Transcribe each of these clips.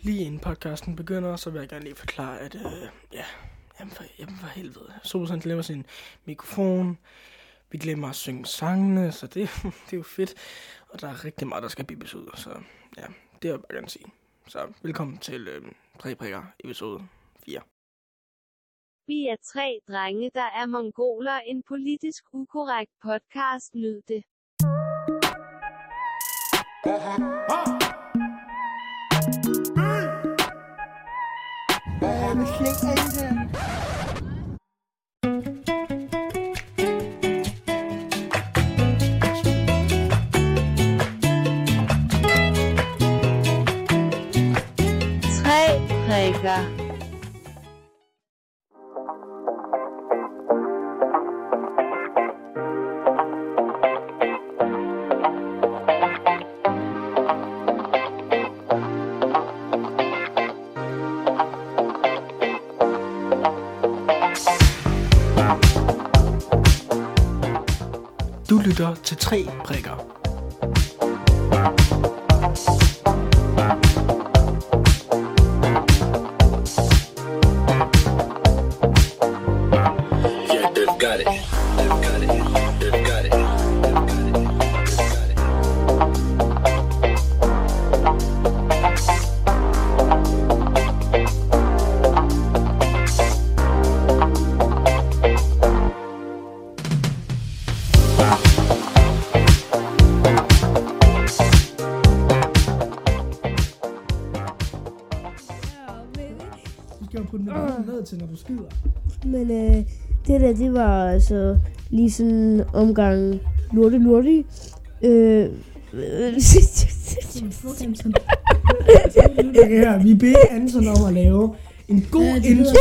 Lige inden podcasten begynder, så vil jeg gerne lige forklare, at øh, ja, jamen for, jamen for helvede. Sosan glemmer sin mikrofon. Vi glemmer at synge sangene, så det, det er jo fedt. Og der er rigtig meget, der skal bibes ud, så ja, det vil jeg bare gerne sige. Så velkommen til øh, Tre Prikker episode 4. Vi er tre drenge, der er mongoler, en politisk ukorrekt podcast, lyd det. Tre prikker. Du Tre Prikker. Til, når du skider. Men øh, det der, det var altså lige sådan en omgang lorte lorte. Øh, Ja, vi beder Anton om at lave en god Ja, intro.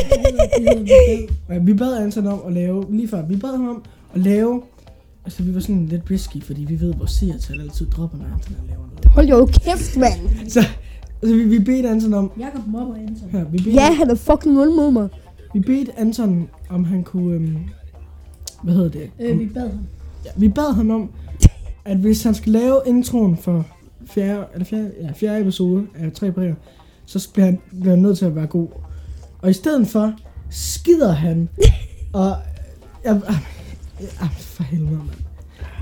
Ja, vi bad Anton om at lave, lige før, vi bad ham om at lave, altså vi var sådan lidt risky, fordi vi ved, hvor seertal altid dropper, når Anton laver noget. Hold jo kæft, mand. Så altså, vi, vi bedte Anton om, Jakob mobber Anton. her, vi bedte, Ja, han er fucking nul mod mig. Vi bedte Anton, om han kunne, øhm, hvad hedder det? Øh, Om, vi bad ham. ja, vi bad ham om, at hvis han skal lave introen for fjerde, eller fjerde, ja, fjerde episode af Tre Prikker, så bliver han, bliver han nødt til at være god. Og i stedet for, skider han, og, ja, ja, ja, for helvede, mand.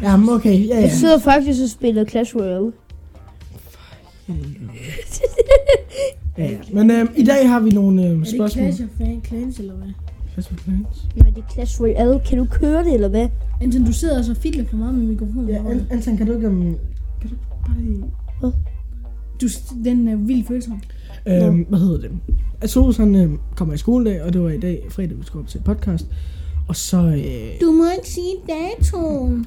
Jamen, okay, ja, ja. Jeg sidder faktisk og spiller Clash Royale. ja, ja. Men øhm, i dag har vi nogle øhm, Er det spørgsmål. Clash of Fan Clans, eller hvad? Clash of Clans? Nej, det er Clash Royale. Kan du køre det, eller hvad? Anton, du sidder altså og fidler for meget med mikrofonen. Ja. An- Anton, kan du ikke, um, kan du bare lige... du, den er vildt følsom. Øhm, hvad hedder det? Altså, han øhm, kommer i skoledag, og det var i dag, fredag, vi skulle op til podcast. Og så, øh, Du må ikke sige datoen.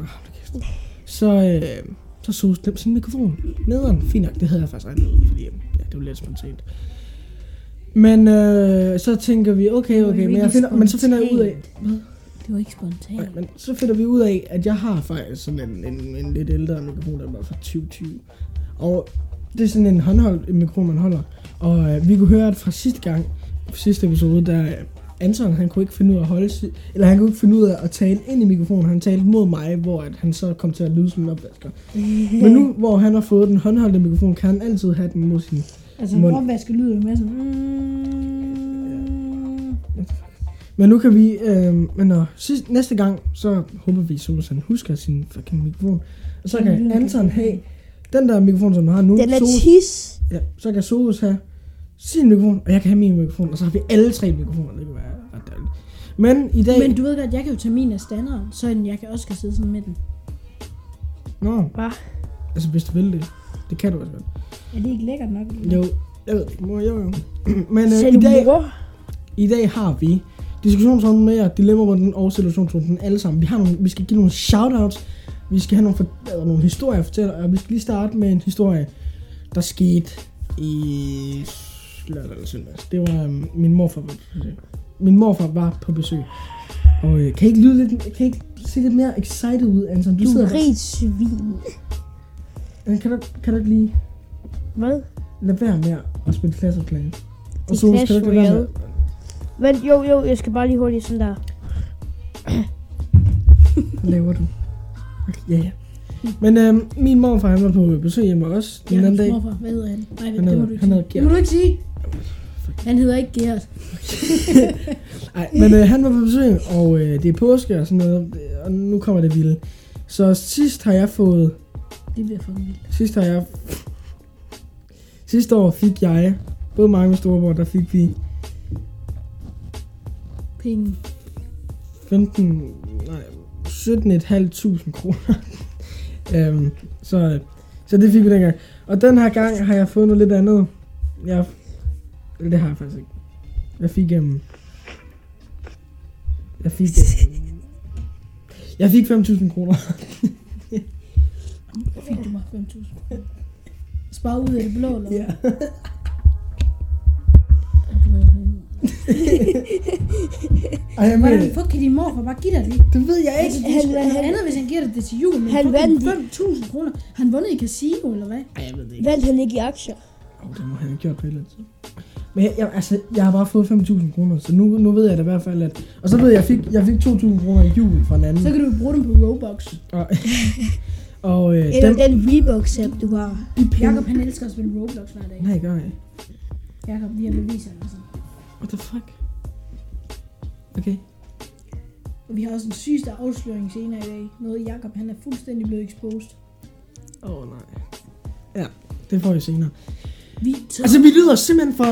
så, øh, så Sus glemte sin mikrofon. Nederen, fint nok, det havde jeg faktisk regnet ud, fordi ja, det var lidt spontant. Men øh, så tænker vi, okay, okay, men, jeg finder, men så finder jeg ud af, spontant. Det var ikke spontant. Nej, men så finder vi ud af, at jeg har faktisk sådan en, en, en lidt ældre mikrofon, der var fra 2020. Og det er sådan en håndholdt mikrofon, man holder. Og øh, vi kunne høre, at fra sidste gang, sidste episode, der Anton, han kunne ikke finde ud af at holde sig, eller han kunne ikke finde ud af at tale ind i mikrofonen. Han talte mod mig, hvor at han så kom til at lyde som en opvasker. Men nu, hvor han har fået den håndholdte mikrofon, kan han altid have den mod sin... Altså, Mund. opvasker lyder jo med sådan... Mm, Men nu kan vi, øh, men når, sidst, næste gang, så håber vi, at han husker sin fucking mikrofon. Og så kan Anton have den der mikrofon, som han har nu. Den er Soos- tis. Ja, så kan Soos have sin mikrofon, og jeg kan have min mikrofon, og så har vi alle tre mikrofoner. Det kan være ret dejligt. Men i dag... Men du ved godt, jeg kan jo tage min af standard, så jeg kan også skal sidde sådan med den. Nå, Hva? altså hvis du vil det. Det kan du også godt. Er det ikke lækkert nok? Jo, jeg ved ikke, mor, jo, jo. Men øh, i, dag, mor. i dag har vi diskussionsrunden med jer, dilemmarunden og situationsrunden alle sammen. Vi, har nogle, vi skal give nogle shoutouts, vi skal have nogle, for, eller nogle historier at fortælle, og vi skal lige starte med en historie, der skete i lørdag eller søndag. Det var øhm, min morfar var på besøg. Min morfar var på besøg. Og øh, kan I ikke lyde lidt, kan I ikke se lidt mere excited ud, Anton? Du, Du sidder er rigt svin. der. Kan du, kan du ikke lige Hvad? lade være med at spille Clash of Clans? Det er så Clash skal du ikke lade være med- Royale. Men jo, jo, jeg skal bare lige hurtigt sådan der. Hvad laver du? Okay, ja, ja. Men øh, min morfar, han var på besøg hjemme os den anden dag. morfar, hvad hedder han? Nej, Han det må hedder- du ikke han hedder sige. Det må du ikke sige. Han hedder ikke Gert. Nej, men øh, han var på besøg, og øh, det er påske og sådan noget, og nu kommer det vilde. Så sidst har jeg fået, Det bliver fucking vildt. sidst har jeg, sidste år fik jeg, både mig og storebror, der fik vi Penge. 15, nej, 17.500 kroner. Øhm, så, så det fik vi dengang. Og den her gang har jeg fået noget lidt andet. Jeg, eller det har jeg faktisk ikke. Jeg fik, øhm, jeg fik, øhm, jeg fik 5.000 kroner. Fik du mig 5.000 Spar ud af det blå, eller ja. Ej, jeg Hvordan mener, fuck kan din morfar bare give dig det? det ved jeg Altså, ikke. det er Han- noget han- andet, hvis han giver dig det til jul, men Han fucking vandt 5.000 kroner. Han vundet i casino, eller hvad? Ej, jeg ved det ikke. Vandt han ikke i aktier? Oh, det må han have gjort på et eller andet tidspunkt. Men jeg, jeg, altså, jeg har bare fået 5.000 kroner, så nu, nu ved jeg da i hvert fald, at... Og så ved jeg, at jeg fik, jeg fik 2.000 kroner i jul fra en anden. Så kan du bruge dem på Robux. Og, og øh, Eller dem, den Reebok-app, du har. de penge... Jakob, han elsker at spille Roblox hver dag. Nej, gør jeg. Jakob, vi har beviser. Altså. What the fuck? Okay. Og vi har også en sygeste afsløring senere i dag. Noget Jakob, han er fuldstændig blevet exposed. Åh, oh, nej. Ja, det får vi senere. Vi tager... Altså, vi lyder simpelthen for...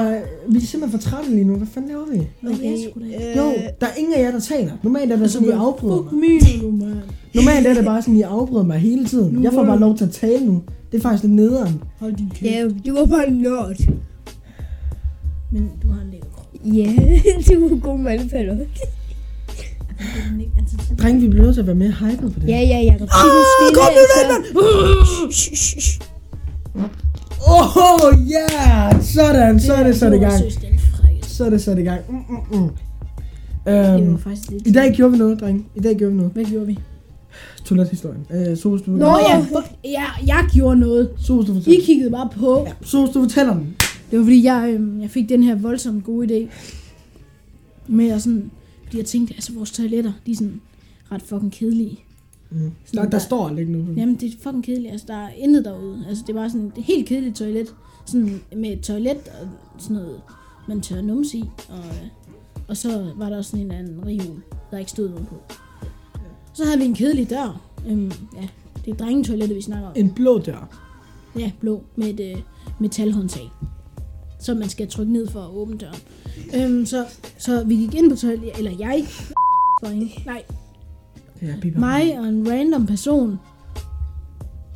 Vi er simpelthen for trætte lige nu. Hvad fanden laver vi? okay. øh, Jo, der er ingen af jer, der taler. Normalt er det sådan, I afbryder Fuck mig. mener du, mand? Normalt er det bare sådan, I afbryder mig hele tiden. Nu Jeg får bare lov til at tale nu. Det er faktisk lidt nederen. Hold din kæft. Ja, du var bare en nørd. Men du har en lækker. Ja, du god er den ikke altid til. Drenge, vi bliver nødt til at være mere hyped på det. Ja, ja, Jacob. Sig nu stille, kom nu, altså. Åh, oh, yeah! Sådan, så er det sat i gang. Så er det sat i gang. Mm, mm, mm. Øhm. I dag gjorde vi noget, drenge. I dag gjorde vi noget. Hvad gjorde vi? Toilethistorien. Øh, Sos, du Nå ja, ja, jeg gjorde noget. Sos, du I fortæller. kiggede bare på. Ja, Sos, du fortæller den. Det var fordi, jeg, øhm, jeg fik den her voldsomt gode idé. Med at sådan... Fordi jeg tænkte, altså vores toiletter, de er sådan ret fucking kedelige. Mm. Der, der står aldrig noget. Jamen, det er fucking kedeligt. Altså, der er intet derude. Altså, det bare sådan et helt kedeligt toilet. Sådan med et toilet og sådan noget, man tør numse i. Og, øh, og så var der også sådan en anden reol, der ikke stod nogen på. Så havde vi en kedelig dør. Øhm, ja, det er drengetoilettet, vi snakker om. En blå dør. Ja, blå med et øh, metalhåndtag. Som man skal trykke ned for at åbne døren. Øhm, så, så vi gik ind på toilettet, eller jeg, nej, mig og en random person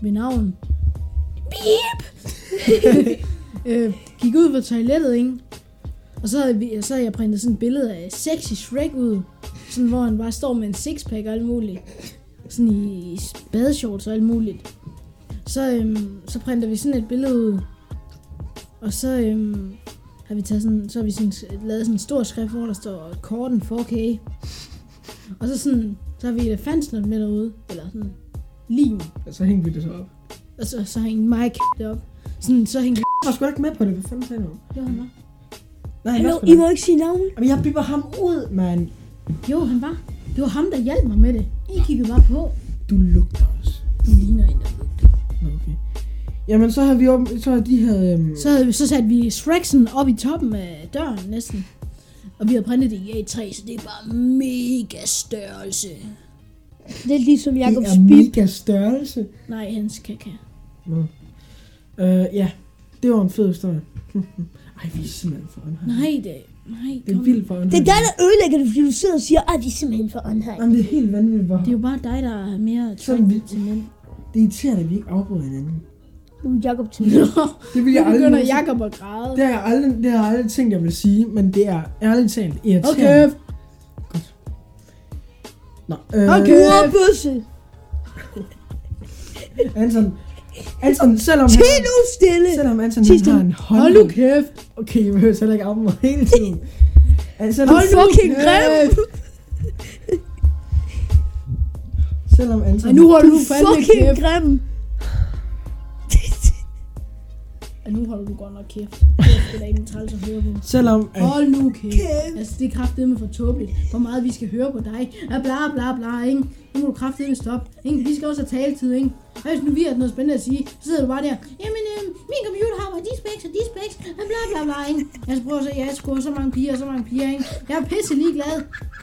ved navn Beep! øh, gik ud på toilettet, ikke? Og så havde, vi, så havde jeg printet sådan et billede af sexy Shrek ud. Sådan, hvor han bare står med en sixpack og alt muligt. Sådan i badeshorts og alt muligt. Så, øhm, så printer vi sådan et billede ud. Og så øhm, har vi taget sådan, så har vi sådan, lavet sådan en stor skrift, hvor der står Korten 4K. Og så sådan, så har vi elefantsnot med derude. Eller sådan lim. Så hængte vi det så op. Og så, så hængte mig deroppe. Sådan, så hængte Jeg var sgu da ikke med på det. Hvad fanden sagde du? jo, han var. Nej, var Hallo, sgu I må ikke sige navn. Jamen, jeg biber ham ud, mand. Jo, han var. Det var ham, der hjalp mig med det. I kiggede bare på. Du lugter også. Du ligner en, der lugter. Nå, okay. Jamen, så har vi op, så har de her... Øhm, Så, havde vi, så satte vi Shreksen op i toppen af døren næsten. Og vi havde printet det i A3, så det er bare mega størrelse. Det er ligesom Jacob det er Spil. mega størrelse. Nej, hans kaka. Øh, ja. Det var en fed historie. Ej, vi er simpelthen for åndhøj. Nej, det, nej, Det er kom. vildt for. Det er dig, der ødelægger det, fordi du sidder og siger, at vi er simpelthen for åndhøj. Jamen, det er helt vanvittigt, hvor... Det er jo bare dig, der er mere Sådan vi- til mænd. Det er irriterende, at vi ikke afbryder hinanden. Nu er Jacob til Nå, Det vil nu jeg aldrig... begynder nogensinde- Jacob at græde. Det har jeg aldrig, det har jeg aldrig tænkt, jeg vil sige, men det er ærligt talt irriterende. Okay. Nå, øh, Okay. Urbøsse. Anton, Anton, selvom, Til nu stille. selvom Anton han har en hånd... Hold nu kæft. Okay, vi behøver heller ikke afbryde hele tiden. Altså, Hold nu fucking grim. selvom Anton... Ej, nu holder Du fandme fucking kæft. grim. At nu holder du godt nok kæft. Det er ikke en træls at høre på. Selvom at, Hold nu kæft. Altså, det er kraftedeme for tåbeligt. Hvor meget vi skal høre på dig. Ja, bla bla bla, ikke? Nu må du kraftedeme stoppe. Ikke? Vi skal også have taletid, ikke? Hvad hvis nu vi har noget spændende at sige? Så sidder du bare der. Jamen, øh, min computer har bare de specs og de specs. Ja, bla bla bla, ikke? Altså, prøv at se, jeg scorer så mange piger og så mange piger, ikke? Jeg er pisse ligeglad.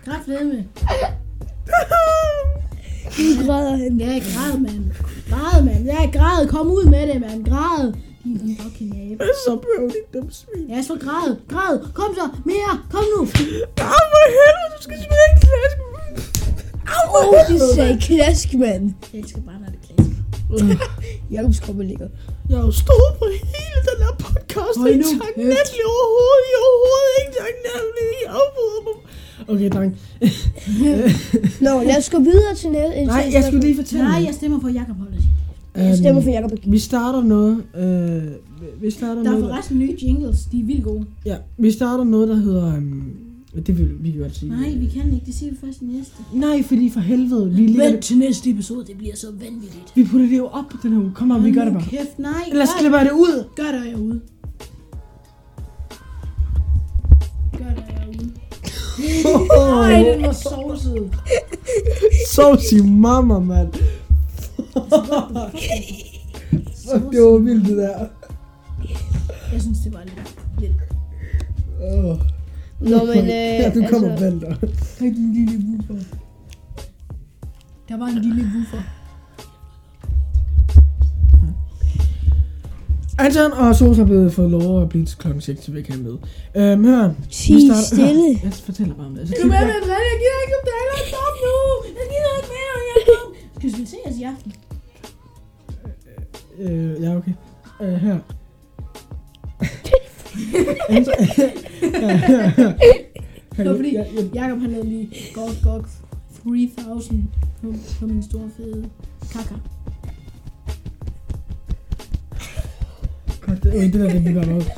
Kraftedeme. Nu græder han. Ja, græd, mand. Græd, mand. Ja, græd. Kom ud med det, mand. Græd. Din fucking abe. så behøver de dem svin. Ja, så græd. Græd. Kom så. Mere. Kom nu. Au, for helvede, du skal smide en klask. Au, Åh, oh, det sagde klask, mand. Jeg elsker bare, når det klasker. Jakobs kroppe ligger. Jeg har jo stået på hele den her podcast. Hold Det er nu taknemmelig overhovedet. Jeg er overhovedet ikke taknemmelig. Jeg afbryder mig. Okay, dreng. Nå, lad os gå videre til næste. Nej, jeg skulle lige fortælle. Nej, jeg stemmer for Jakob Holdet. Jeg stemmer for Jakob. Vi starter noget. Øh, vi starter Der er noget. forresten nye jingles. De er vildt gode. Ja, vi starter noget, der hedder... Um, det vil vi kan godt sige. Nej, vi kan ikke. Det siger vi først i næste. Nej, fordi for helvede. Vi, lægger Vent det, til næste episode. Det bliver så vanvittigt. vi putter det jo op på den her uge. Kom on, vi gør det bare. Kæft, nej. Ellers gør, klipper jeg det ud. gør det herude. Gør det herude. Nej, den var sovset. Sovs i mamma, mand. Fuck, det var vildt, det der. Jeg synes, det var lidt vildt. Oh. Nå, men øh, ja, du kommer altså, vælter. Hej, den lille woofer. Der var en lille woofer. Anton og Sos har blevet fået lov at blive til klokken 6, så vi kan med. Øhm, hør. Sig stille. Hør, Jeg fortæller bare om det. Så Du er med med jeg gider ikke om det er stop nu. Jeg gider ikke mere, jeg er. Skal vi se os i aften? Øh, ja, okay. Øh, her. Ja, her, her. Det var fordi, Jeg- jeg- Jakob han lavede lige godt, godt 3000 på, på min store fede kaka. Godt, det, øh, det der, det bliver noget.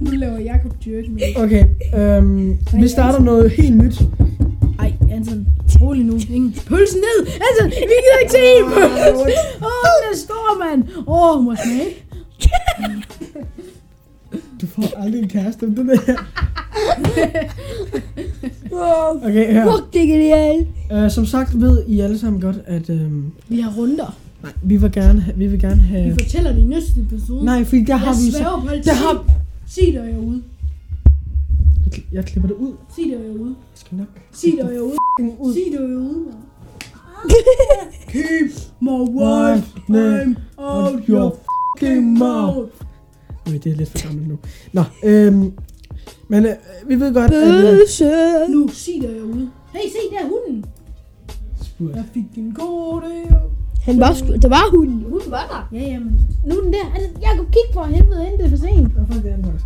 Nu laver Jakob jerk med. Okay, øhm, vi starter noget helt nyt. Ej, Anton, rolig nu. Ingen pølsen ned. Anton, vi gider ikke se en pølse. Åh, oh, den er stor, mand. Åh, oh, må jeg smage? Du får aldrig en kæreste om det der. Okay, her. Fuck, det er genialt. Uh, som sagt ved I alle sammen godt, at øhm, Vi har runder. nej, vi vil gerne, vi vil gerne have... Vi fortæller det i næste episode. Nej, fordi der har jeg vi så... på. Der har... Sig det herude. Jeg kl- Jeg klipper det ud. Sig det herude. Jeg skal nok Sig det herude. ud. Sig det herude, mand. Keep my wife name out your fucking mouth. Okay, det er lidt for gammelt nu. Nå, øhm, men øh, vi ved godt, at... Øh, Bøsse. Nu, sig det herude. Hey, se der hunden. spurgt. Jeg fik en god. Han var sgu... Der var hunden. Hunden var der. Ja, jamen. Nu er den der. Altså, Jakob, kig for helvede, inden det er for sent. Hvad fuck er den faktisk?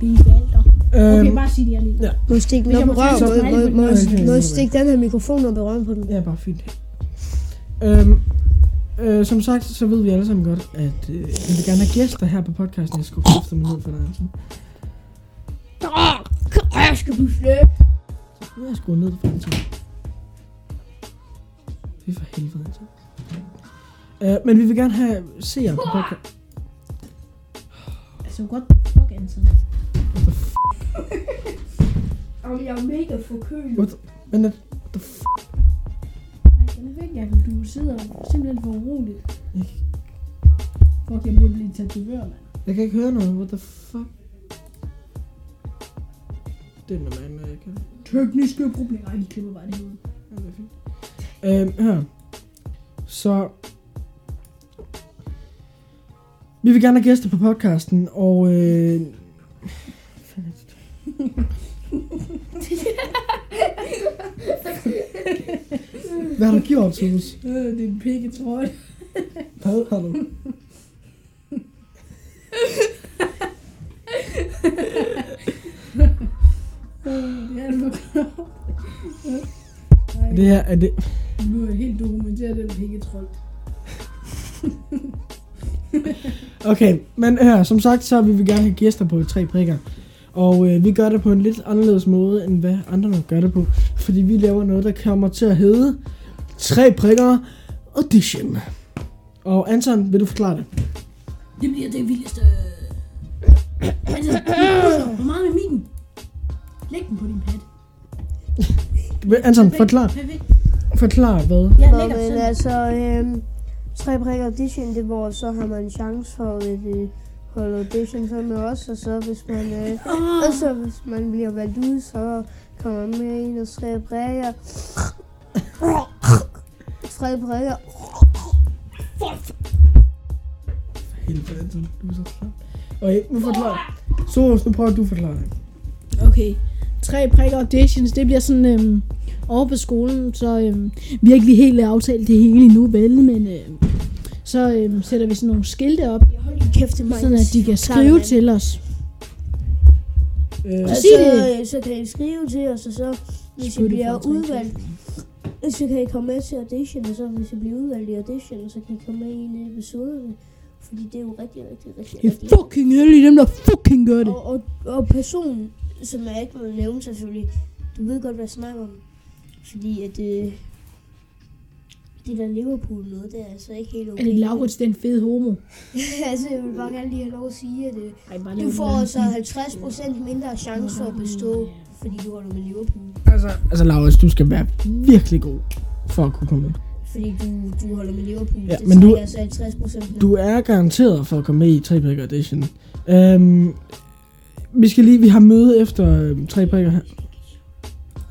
Vi valgter. Okay, Øhm, bare sig det, jeg lige. ja. Må jeg stikke den op jeg i røven? Må, må, jeg stikke den her mikrofon op i røven på den? Ja, bare fint. Øhm, øh, som sagt, så ved vi alle sammen godt, at øh, vi vil gerne have gæster her på podcasten. Jeg skulle kræfte mig ned for dig. Åh, jeg skal blive flæk. Nu er jeg skruet ned for Anton. Det er for helvede, Anton. Øh, men vi vil gerne have seere på podcast. Altså, what the fuck, Anton? Jamen, jeg er mega forkølet. What the, men, øh, Nej, den er væk, Jacob. Du sidder simpelthen for uroligt. jeg, Fuck, jeg burde blive tatovør, mand. jeg kan ikke høre noget. What the fuck? Det er normalt, når jeg kan. Tekniske problemer. Ej, de klipper bare det herude. Ja, det er fint. Øhm, her. Så... Vi vil gerne have gæster på podcasten, og... Øh, Hvad har du gjort, Sus? Øh, det er en pikketrøje. Hvad har du? Det er her er det... nu er jeg helt dokumenteret den pikketrøje. Okay, men her, som sagt, så vil vi gerne have gæster på tre prikker. Og øh, vi gør det på en lidt anderledes måde, end hvad andre nok gør det på. Fordi vi laver noget, der kommer til at hedde Tre prikker audition. Og Anton, vil du forklare det? Det bliver det vildeste. Altså, hvor meget med mikken? Læg den på din pad. Anton, forklar, Perfekt. forklar hvad? Ja, Nå, men altså, øhm, tre prikker audition, det hvor så har man en chance for at øh, holde audition sammen med os, og så hvis man, øh, og så hvis man bliver valgt ud, så kommer man med en af tre prikker. tre prikker. Helvede, du er så klar. Okay, nu forklar. Soros, nu prøver du at forklare. Okay. Tre prikker auditions, det bliver sådan øhm, over på skolen, så øhm, vi har ikke lige helt aftalt det hele endnu, vel, men øhm, så øhm, sætter vi sådan nogle skilte op, kæft til mig. sådan at de kan skrive til os. Øh, så, det. øh, så kan I skrive til os, og så hvis I det bliver udvalgt, så kan I komme med til audition, og så hvis I bliver udvalgt i audition, så kan I komme med i en af episoderne. Fordi det er jo rigtig, rigtig, rigtig, Det rigtig er fucking heldige, dem der fucking gør det. Og, og, og personen, som jeg ikke vil nævne selvfølgelig, du ved godt, hvad jeg snakker om. Fordi at øh, det der Liverpool noget, det er altså ikke helt okay. Er det Laurits, den fede homo? altså, jeg vil bare gerne lige have lov at sige, at øh, Ej, du får altså 50% mindre chance for at bestå, fordi du holder med Liverpool. altså, altså Laurits, du skal være virkelig god for at kunne komme med. Fordi du, du holder med Liverpool. Ja, det men du- altså 50% Du er garanteret for at komme med i 3 prikker audition. Øhm, vi skal lige, vi har møde efter øhm, 3 prikker her.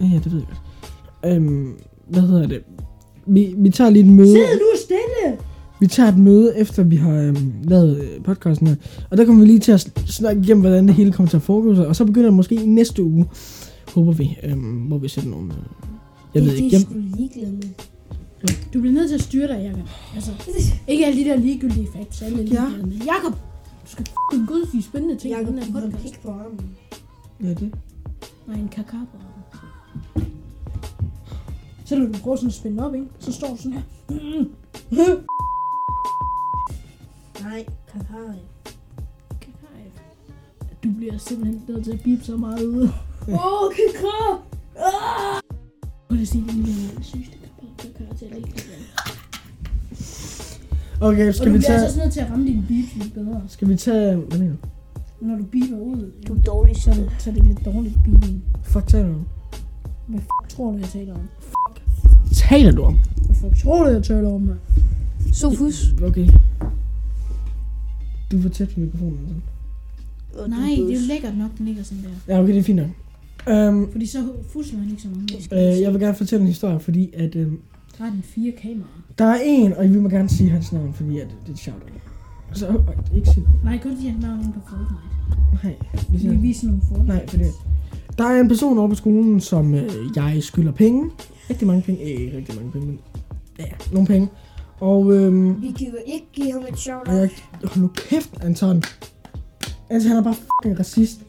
Ja, det ved jeg godt. Øhm, hvad hedder det? Vi, vi tager lige et møde. Sid nu stille! Vi tager et møde efter vi har øhm, lavet øh, podcasten her. Og der kommer vi lige til at sn- snakke igennem, hvordan det hele kommer til at foregå. sig. Og så begynder det måske i næste uge, håber vi, øhm, hvor vi sætter nogle... Jeg ved det, ikke. Det er sgu ligeglad med. Du bliver nødt til at styre dig, Jacob. Altså, ikke alle de der ligegyldige facts, alle Ja. ligeglade med. Jacob, du skal f***ing gå sige spændende ting her du har en pik på armen. ja, det. Nej, en kakao. Så kan du prøve sådan at spænde op, ikke? Så står du sådan her. Nej, kakao. Kakao. Du bliver simpelthen nødt til at bipe så meget ude. Åh, oh, kakao! Prøv lige at sige, det er det sygeste kakao til at lægge det der. Okay, Og skal du vi bliver tage... altså også nødt til at ramme din beeps lidt bedre. Skal vi tage... Hvad mener du? Når du beeper ud, Du er dårlig, så, det- så er det lidt dårligt beeping. Fuck taler du? Hvad f*** tror du, jeg taler om? Taler du om? F*** tror du, jeg taler om, mand? Sofus. Okay. Du er for tæt på mikrofonen. Altså. Nej, det er jo lækkert nok, den ligger sådan der. Ja, okay, det er fint nok. Um, Fordi så fusler han ikke så mange. øh, jeg vil gerne fortælle en historie, fordi at øhm, Der er den fire kameraer. der er en, og vi må gerne sige hans navn, fordi at det er et shout Så, øh, ikke sige Nej, kun sige hans navn inde på Fortnite. Nej, vi Vi viser nogle Fortnite. nej, fordi der er en person over på skolen, som øh, jeg skylder penge. Rigtig mange penge. Øh, ikke rigtig mange penge, men ja, nogle penge. Og øhm, Vi jo ikke give ham et shout og jeg, hold nu kæft, Anton. Altså, han er bare fucking racist.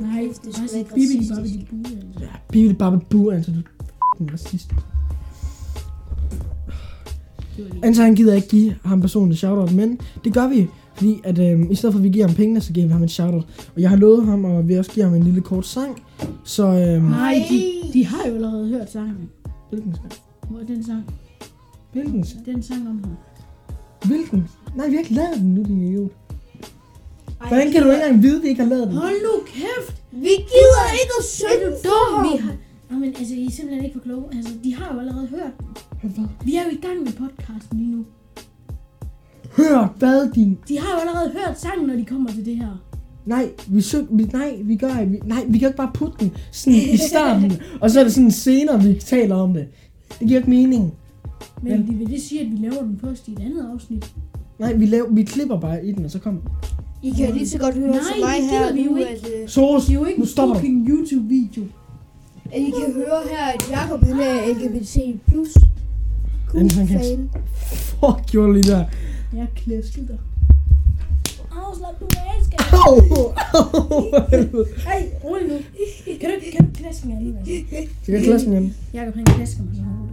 Nej, Det er sgu bare ikke bibi racistisk. bare de bue. altså. Ja, Bibi bare bu, Anton, du er fucking racist. Det var lige. Anton han gider ikke give ham personligt shoutout, men det gør vi, fordi at øhm, i stedet for at vi giver ham pengene, så giver vi ham et shoutout. Og jeg har lovet ham, og vi også giver ham en lille kort sang. Så øhm, Nej, de, de har jo allerede hørt sangen. hvilken sang? Hvor er den sang? Hvilken sang? Den sang om ham. Hvilken? Nej, vi har ikke lavet den nu, din idiot. Hvordan kan du ikke engang vide, at vi ikke har lavet den? Hold nu kæft! Vi gider ikke at Er synge du dum? Vi har... Nå, men altså, I er simpelthen ikke for kloge. Altså, de har jo allerede hørt den. Hvad? Vi er jo i gang med podcasten lige nu. Hør, hvad din... De har jo allerede hørt sangen, når de kommer til det her. Nej, vi syng... Vi, nej, vi gør ikke... Vi, nej, vi kan ikke bare putte den sådan i starten, og så er det sådan senere, vi taler om det. Det giver ikke mening. Men Ja. de vil det sige, at vi laver den først i et andet afsnit. Nej, vi, laver, vi klipper bare i den, og så kommer I kan lige så godt høre Nej, som mig det her gider vi jo nu, ikke. at, øh, Soros, Det er jo ikke nu en stopper du. fucking YouTube-video. at I kan høre her, at Jacob han er LGBT+. Men han kan- fan. Fuck, gjorde du lige der. Jeg klæskede dig. Åh, slap du af, skal Au! Au! helvede. Hey, rolig nu. Kan du, kan du klaske mig alligevel? Skal jeg klasse den igen? Jakob, han klasker mig så hårdt.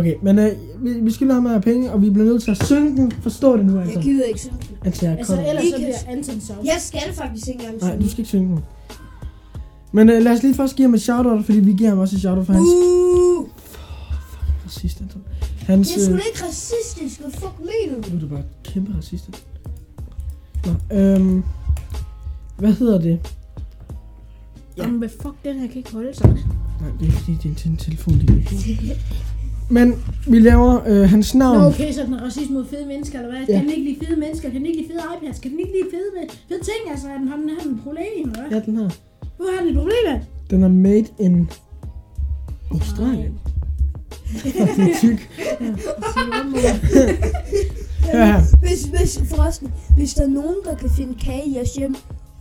Okay, men øh, vi, vi skylder ham her penge, og vi bliver nødt til at synge den. Forstå det nu, Jeg altså. gider ikke synge den. Altså, jeg Altså, ellers så kan- bliver Anton så. Jeg skal faktisk ikke engang Nej, synge. du skal ikke synge den. Men øh, lad os lige først give ham et shoutout, fordi vi giver ham også et shoutout for hans... Uh, Racist, Anton. Hans... det er sgu Øh, da ikke racistisk. Hvad fuck mener du? nu er du bare kæmpe racist. Nå, øhm, hvad hedder det? Ja. Jamen, hvad fuck, den her kan ikke holde sig. Nej, det er fordi, det er til en telefon, det Men vi laver øh, hans navn. Nå, okay, så er den racist mod fede mennesker, eller hvad? Ja. Kan den ikke lide fede mennesker? Kan den ikke lide fede iPads? Kan den ikke lide fede, med, fede ting? Altså, er den, har den, har den et problem, eller hvad? Ja, den her. Hvor har den et problem? Den er made in Australien. Er tyk. Ja, her. Hvis, hvis, forresten, hvis der er nogen, der kan finde kage i jeres hjem,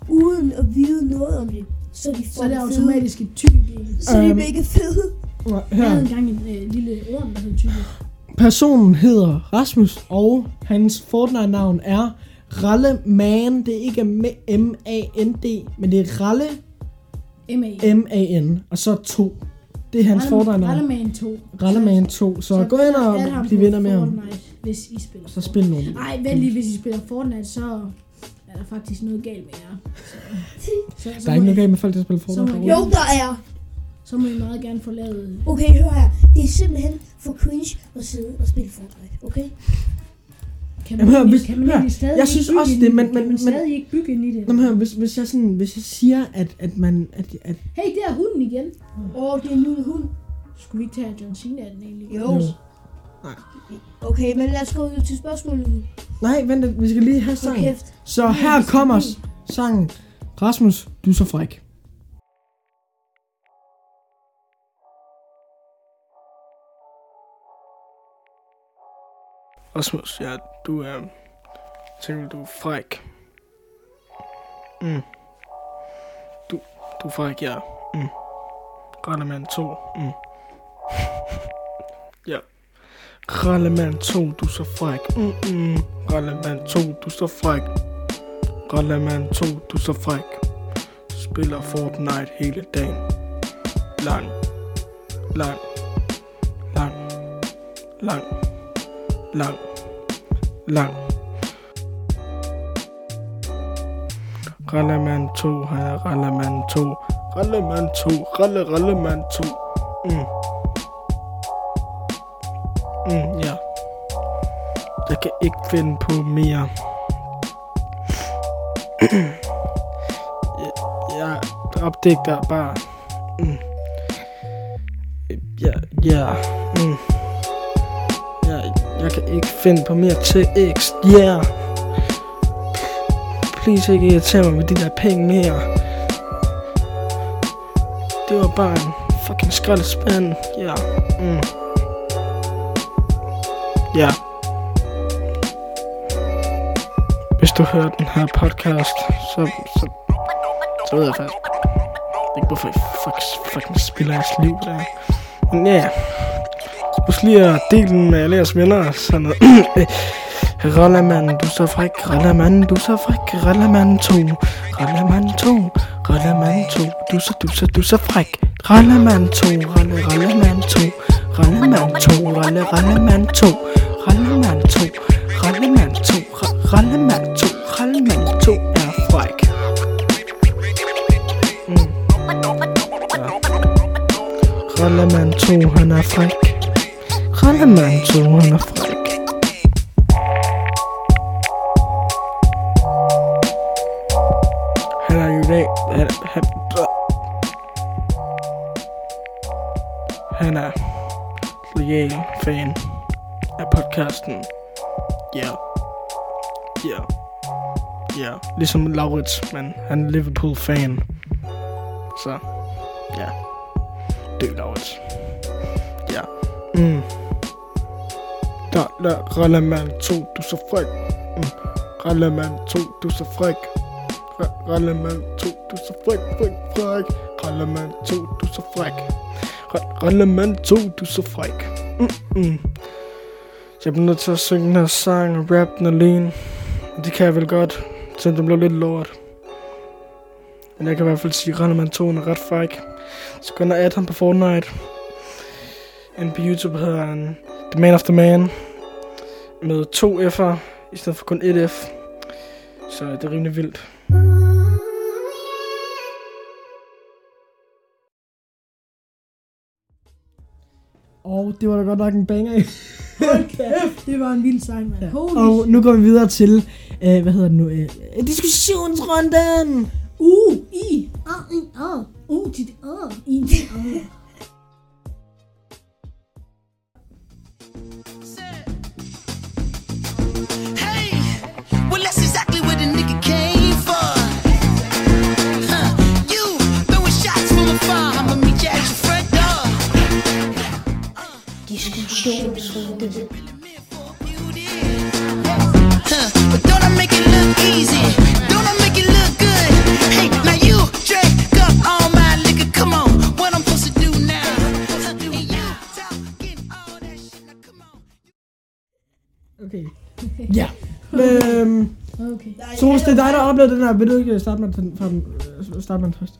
uden at vide noget om det, så er de Så er det automatisk et tyk en. Så er de Øhm. mega fede. Nå, Jeg havde her. engang en øh, lille orm, der hed tyk. Personen hedder Rasmus, og hans Fortnite-navn er Ralle Man. Det er ikke M- M-A-N-D, men det er Ralle M.A. M-A-N, og så 2. Det er hans Fortnite-navn. Ralleman 2. Ralleman 2. Så gå ind og bliv venner med ham. Fortnite, hvis I spiller Så spil nogle. Nej, vent lige, hvis I spiller Fortnite, så er der faktisk noget galt med jer. Så, så, så, Der er ikke noget galt med folk, der spiller så må Fortnite. jeg- Jo, der er. så må I meget gerne få lavet... Okay, hør her. Det er simpelthen for cringe at sidde og spille Fortnite, okay? Kan Jamen, hør, egentlig- hvis- kan man hør, stadig jeg synes også det, men- Kan men- man men- stadig ikke bygge ind i det? Nå, men hør, hvis, hvis jeg sådan, hvis jeg siger, at, at man, at, at Hey, det er hunden igen. Åh, det er en lille hund. Skulle vi ikke tage John Cena af den egentlig? Jo. Okay, men lad os gå til spørgsmålet nu. Nej, vent, vi skal lige have sangen. Så her kommer sangen. Rasmus, du er så fræk. Rasmus, ja, du er... Tænker du er fræk. Mm. Du, du er fræk, ja. Mm. Rallemand 2. Mm. ja. Rallemand 2, du er så fræk. Mm -mm. Rallemand 2, du er så fræk. Rallemand 2, du er så fræk. Spiller Fortnite hele dagen. Lang. Lang. Lang. Lang. Lang. Lang. Rallemand 2, han er Rallemand 2. Rallemand 2, Ralle Rallemand 2. Mm. Mm, ja. Jeg kan ikke finde på mere. jeg, jeg opdigter bare. Mm. Ja, ja. Mm. Jeg kan ikke finde på mere tekst. Yeah. Please ikke irritere mig med de der penge mere. Det var bare en fucking skraldespand. Ja. Yeah. Mm. Ja. Hvis du hører den her podcast, så, så, så ved jeg faktisk ikke, hvorfor jeg fuck, fucking spiller jeres liv der. Men ja, husk lige at dele den med alle jeres venner og sådan noget. Rollermand, du er så fræk. Rollermand, du er så fræk. Rollermand 2. Rollermand 2. Rollermand 2. Du er så, du er så, du er så fræk. Rollermand 2. Rolle, Rollermand 2. Rollermand 2. Rolle, Rollermand 2. Rollermand 2. Rollermand 2. Rollermand 2. Rollermand 2 er fræk. Mm. Ja. Rollermand 2, han er fræk. Rollermand 2, han er fræk. Han er jo i dag... Han, han, han er lojal fan af podcasten. Ja. Yeah. Ja. Yeah. Ja. Yeah. Ligesom Laurits, men han er Liverpool-fan. Så, ja. Dø Laurits. Ja. Mm. Der, der, Rallemand 2, du er så fræk. Mm. Rallemand 2, du er så fræk. Ra- 2, du er så fræk, fræk, fræk. Rallemand 2, du er så fræk. Ra- 2, du er så fræk. Mm-mm. Jeg bliver nødt til at synge den her sang og rap den alene. Og det kan jeg vel godt, selvom det blev lidt lort. Men jeg kan i hvert fald sige, at Rallemand 2 er ret fræk. Så gå ind og på Fortnite. En på YouTube hedder han The Man of the Man. Med to F'er, i stedet for kun et F. Så det er rimelig vildt. Og det var da godt nok en banger. Det var en vild sang, mand. Holy og nu går vi videre til, øh, hvad hedder det nu, øh, diskussionsrunden. U, I, A, I, A, U, til det, A, I, A. Thanks. Er oplevet den her. Vil du ikke starte med den, fra den, øh, starte med den først?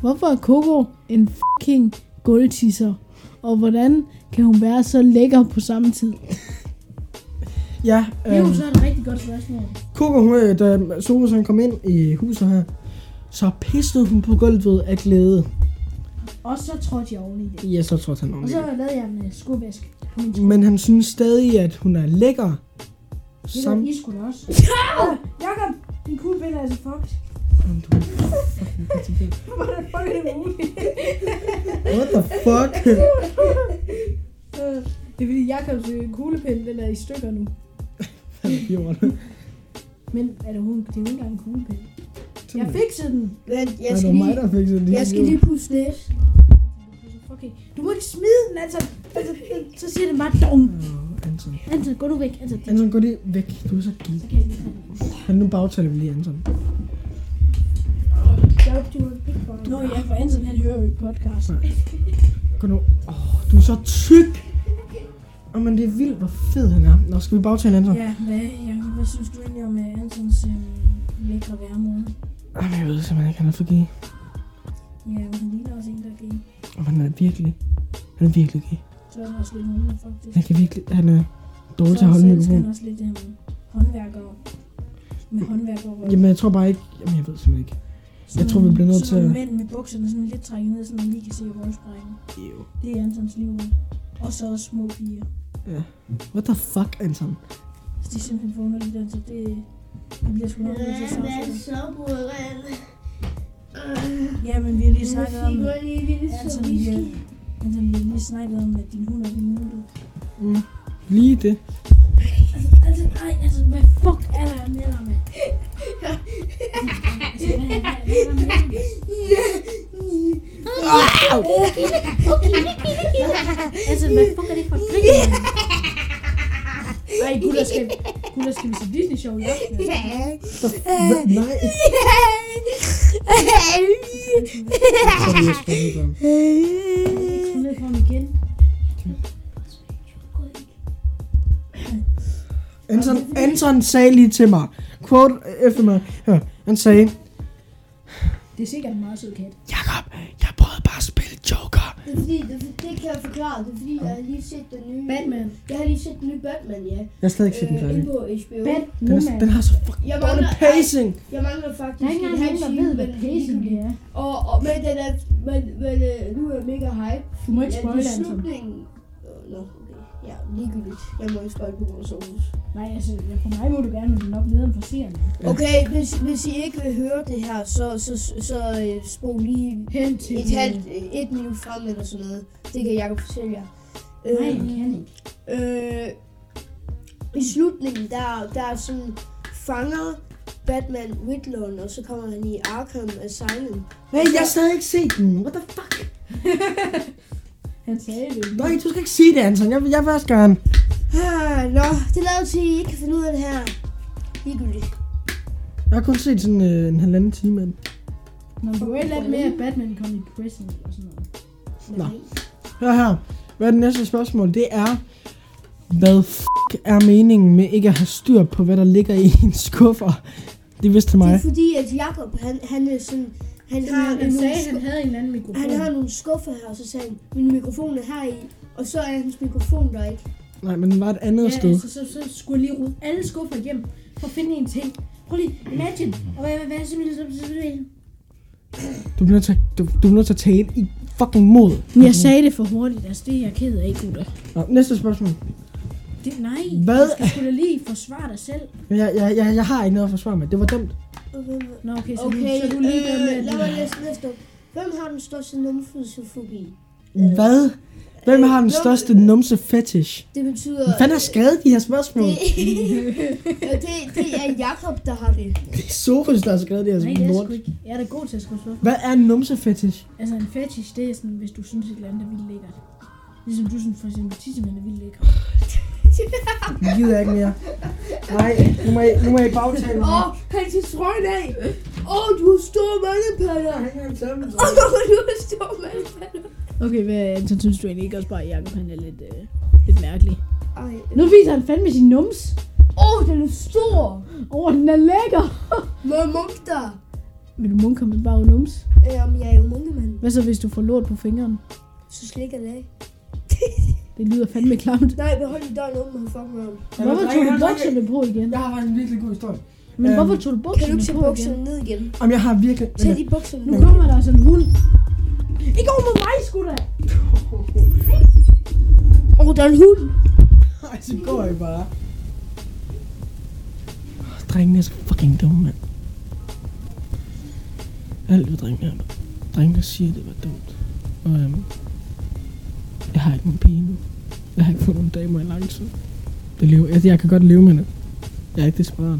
Hvorfor er Coco en fucking gulvtisser? Og hvordan kan hun være så lækker på samme tid? Ja, Det er jo øhm, så et rigtig godt spørgsmål. Coco, hun, øh, da han kom ind i huset her, så pissede hun på gulvet af glæde. Og så trådte jeg oven i det. Ja, så tror jeg, han Og om så det. lavede jeg en øh, skovæsk på min sko. Men han synes stadig, at hun er lækker. Det Sam... I skulle da også. Ja! Jakob, din kuglepind er altså fucked. Jamen, du Hvordan fuck er det muligt? What the fuck? Det er fordi Jakobs øh, kuglepind, den er i stykker nu. Han er gjort. Men er det, hun, det er jo ikke engang en kuglepind. Jeg fikset den. Er jeg det skal mig, lige, der fik sådan jeg skal lige pusse lidt. Okay. Du må ikke smide den, altså. altså så siger den bare dong. Anton. Anton, gå du væk. Anton, det, Anton, gå lige væk. Du er så gik. den. Han nu bagtaler vi lige, Anton. Nå ja, for Anton han hører jo ikke podcast. Gå nu. Åh, du er så tyk. Åh, men det er vildt, hvor fed han er. Nå, skal vi bagtale Anton? Ja, hvad, ja, hvad synes du egentlig om øh, Antons øh, lækre væremåde? Ej, men jeg ved simpelthen ikke, han er for gay. Ja, men han ligner også en, der er gay. Og han er virkelig, han er virkelig gay. Så er han også lidt faktisk. Han kan virkelig, han er dårlig Så til at holde så elsker han også lidt um, håndværkere. Med håndværkere. Jamen, jeg tror bare ikke, jamen, jeg ved simpelthen ikke. jeg tror, vi bliver nødt til at... at- mænd med bukserne sådan lidt trækket ned, så man lige kan se røvsprækken. Jo. Det er Antons liv. Og så også små piger. Ja. What the fuck, Anton? Så det er simpelthen for underligt, altså det... Det bliver sgu nok nødt til at Hvad sagsøge. så, brødrene? Ja, men vi har lige snakket om... Lille Anton, vi har, Anton, vi har lige snakket om, at din hund er din hund. Mm. Lige det. Altså, altså, nej, altså, hvad fuck er der med dig, mand? Altså, hvad, hvad, hvad er der med dig? Altså, hvad fuck er det for et grin? Ej, gutter, skal, gutter, skal vi se Disney Show i aften? Hva? Ikke ham igen. Anton, Anton sagde lige til mig, quote efter mig, hør, han sagde, Det er sikkert en meget sød kat. Jakob, jeg Joker. Det er fordi, det, det kan jeg forklare. Det er fordi, jeg har lige set den nye... Batman. Jeg har lige set den nye Batman, ja. Jeg har stadig ikke set den Øh, færdig. inde på HBO. Bat, Den, er, den har så fucking Jeg dårlig mangler- pacing. Jeg mangler faktisk Der er ikke en engang nogen, der ved, hvad pacing det er. Og, og men den er, men, men øh, nu er jeg mega hype. Du må ikke Ja, spoile, det er Anton. slutningen. Øh, Nå. Ja, ligegyldigt. Jeg må ikke spoil på grund af Solus. Nej, altså, for mig må du gerne, men den er nok nederen for seerne. Okay, hvis, hvis I ikke vil høre det her, så, så, så, så øh, spol lige Hen til... et halvt, et minut frem eller sådan noget. Det kan Jacob fortælle jer. Nej, Øh, det kan ikke. Øh, I slutningen, der, der er sådan, fanger Batman Riddleren, og så kommer han i Arkham Asylum. Hey, jeg har stadig ikke set den. What the fuck? Han sagde det. Nej, du skal ikke sige det, Anton. Jeg, jeg vil også gerne. Ah, nå, det lader til, at I ikke kan finde ud af det her. Ligegyldigt. Jeg har kun set sådan øh, en halvanden time af den. Nå, men du er lidt med, at Batman kom i prison og sådan noget. Nå. Hør her. Hvad er det næste spørgsmål? Det er, hvad f*** er meningen med ikke at have styr på, hvad der ligger i en skuffer? Det vidste Det mig. er fordi, at Jacob, han, han er sådan, han har, Han sagde, at han havde en eller anden mikrofon. han har nogle skuffer her, og så sagde han, min mikrofon er her i, og så er hans mikrofon der ikke. Nej, men den var et andet ja, sted. altså, så, så skulle jeg lige rydde alle skuffer hjem for at finde en ting. Prøv lige, imagine. Og hvad, hvad, hvad er simpelthen så, så, så, Du bliver nødt til, du, du er nødt til at tale i fucking mod. Men jeg sagde det for hurtigt, altså det er jeg ked af, gutter. Nå, næste spørgsmål. Det, nej, Hvad? du skal sgu da lige forsvare dig selv. Jeg, jeg, jeg, jeg har ikke noget at forsvare med. Det var dumt. Nå, okay, så, Okay, du, så du lige øh, med, lad mig læse næste op. Hvem har den største numfobi? Hvad? Hvem har den største numse fetish? Det betyder... Hvem fanden har skrevet de her spørgsmål? det, det, det er Jakob, der har det. Det er Sofus, der har skrevet det Nej, her det er sgu ikke. Jeg er da god til at skrive spørgsmål. Hvad er en numse fetish? Altså en fetish, det er sådan, hvis du synes et eller andet er vildt lækkert. Ligesom du synes for eksempel tissemænd er vildt lækkert. Jeg gider ikke mere. Nej, nu må I, nu må I bagtale mig. Åh, han til trøjen af. Åh, oh, du har store mandepatter. Åh, du har store mandepatter. Okay, hvad Anton synes du egentlig ikke også bare, at Jacob han er lidt, øh, lidt mærkelig? Ej. Nu viser han fandme sin nums. Åh, oh, den er stor. Åh, oh, den er lækker. Hvad er munk der? Vil du munke med bare nums? Øhm, jeg er jo munkemand. Hvad så, hvis du får lort på fingeren? Så slikker det af. Det lyder fandme klamt. Nej, behold din døren åben, han fuck med ham. Hvorfor tog du bukserne på igen? Jeg har faktisk en virkelig god historie. Men Øhm, hvorfor tog du Kan du bukserne ikke tage på igen? bukserne ned igen? Om jeg har virkelig... Tag de bukserne Nu ned. kommer der sådan en hund. Ikke over med mig, sgu da. Åh, oh, der er en hund. Nej, så går jeg bare. Drengene er så fucking dumme, mand. Alt hvad drengene er. Drengene siger, det var dumt. Og øhm, jeg har ikke nogen pige nu. Jeg har ikke fået nogen damer i lang tid. Det lever, jeg, jeg kan godt leve med det. Jeg er ikke desperat.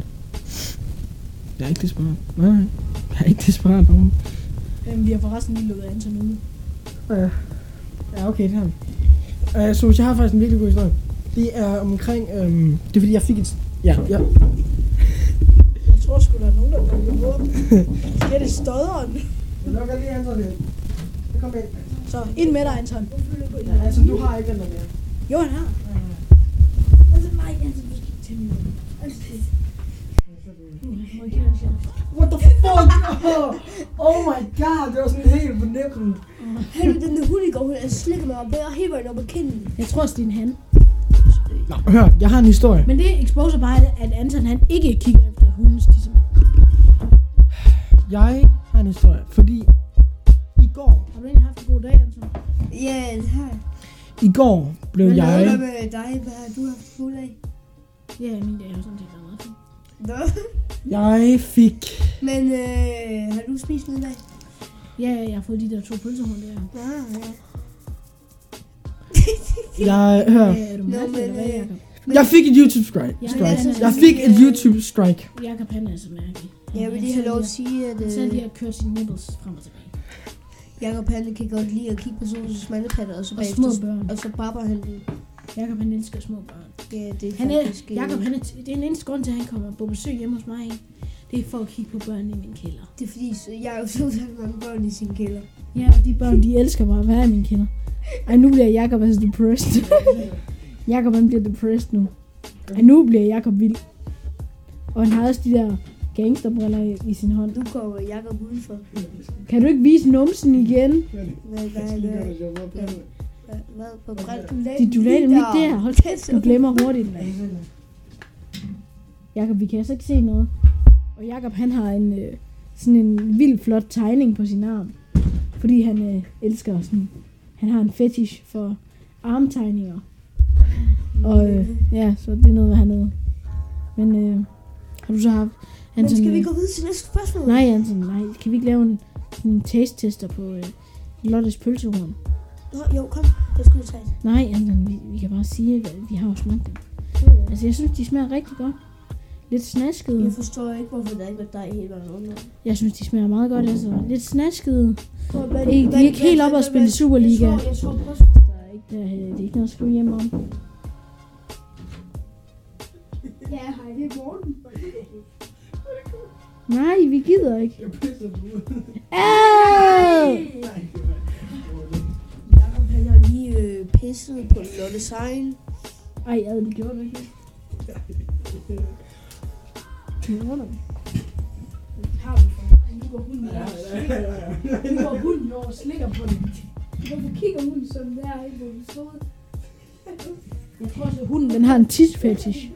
Jeg er ikke desperat. Nej, jeg er ikke desperat nogen. Jamen, vi har forresten lige lukket Anton ude. Ja. Ja, okay, det har vi. Uh, så jeg har faktisk en virkelig god historie. Det er omkring... Øhm, det er fordi, jeg fik et... Ja, ja. Jeg tror sgu, der er nogen, der banker på. Det er det støderen. Jeg lukker lige Anton ind. Så kom ind. Så ind med dig, Anton. Ja, altså, du har ikke den der mere. Jo, han har. Altså, nej, Anton, du skal ikke mig. En chance? What the fuck? Oh, oh my god, det var sådan helt på nippen. Han den der hund i går, hun er slikket mig op, og helt vejen op ad kinden. Jeg tror også, det er en han. Nå, hør, jeg har en historie. Men det exposer bare, at Anton han ikke kigger efter hundens tissemænd. Jeg har en historie, fordi Ja, det har jeg. i går blev du jeg... med dig? Hvad har du haft fuld af? Ja, min dag har sådan set været meget fin. Nå. Jeg fik... Men øh, har du spist noget i dag? Ja, ja, jeg har fået de der to pølsehorn der. Ah, ja. Jeg, hør, Ja, er du Nå, men, øh, Jacob? jeg fik et YouTube strike. Ja, strike. er- Jeg fik et YouTube strike. Jacob, han er så mærkelig. Jeg vil lige have lov at sige, at Han selv lige øh, har kørt sine nipples frem og tilbage. Jacob han kan godt lide at kigge på sådan nogle smallepatter, og så Og små børn. og så barber han den. Jakob han elsker små børn. Ja, det er Han er, faktisk... øh, Jakob, han er, det er den eneste grund til, at han kommer på besøg hjemme hos mig. Det er for at kigge på børnene i min kælder. Det er fordi, så jeg har så mange børn i sin kælder. Ja, og de børn, de elsker bare at være i min kælder. Ej, nu bliver Jakob altså depressed. Jakob han bliver depressed nu. Ej, nu bliver Jakob vild. Og han har også de der gangsterbriller i, i sin hånd. Nu kommer Jakob udenfor. Kan du ikke vise numsen igen? Hvad, hvad, hvad, hvad, på du lagde Det, du lagde dem lige der. Hold kæft, du glemmer hurtigt. Jakob, vi kan altså ikke se noget. Og Jakob, han har en øh, sådan en vild flot tegning på sin arm. Fordi han øh, elsker sådan... Han har en fetish for armtegninger. Og øh, ja, så det er noget, hvad han noget. Men øh, har du så haft... Men skal vi gå videre til næste spørgsmål? Nej, Anton, nej. Kan vi ikke lave en, en taste-tester på øh, Lottes pølsehorn? Nå, jo, kom. Jeg skulle tage det. Nej, Anton, vi, vi kan bare sige, at vi har jo smagt dem. Altså, jeg synes, de smager rigtig godt. Lidt snaskede. Jeg forstår ikke, hvorfor der ikke var dig helt under. Jeg synes, de smager meget godt. Altså, lidt snaskede. Prøv, hvad- de er ikke helt op at spille Superliga. Jeg tror, jeg tror Der er ikke, der, er- det er ikke noget at skrive hjem om. Ja, hej, det er Morten. Nej, vi gider ikke. Jeg pisser på! Jakob, han har lige øh, pisset på Lotte Sein. Ej, ja, det gjorde du ikke. Du? Har du for? Ej, nu går hunden over og slikker. Nu går hunden over og slikker på den. Hvorfor kigger hunden sådan der, ikke hvor du stod? Jeg tror også, at hunden den har en tidsfetish.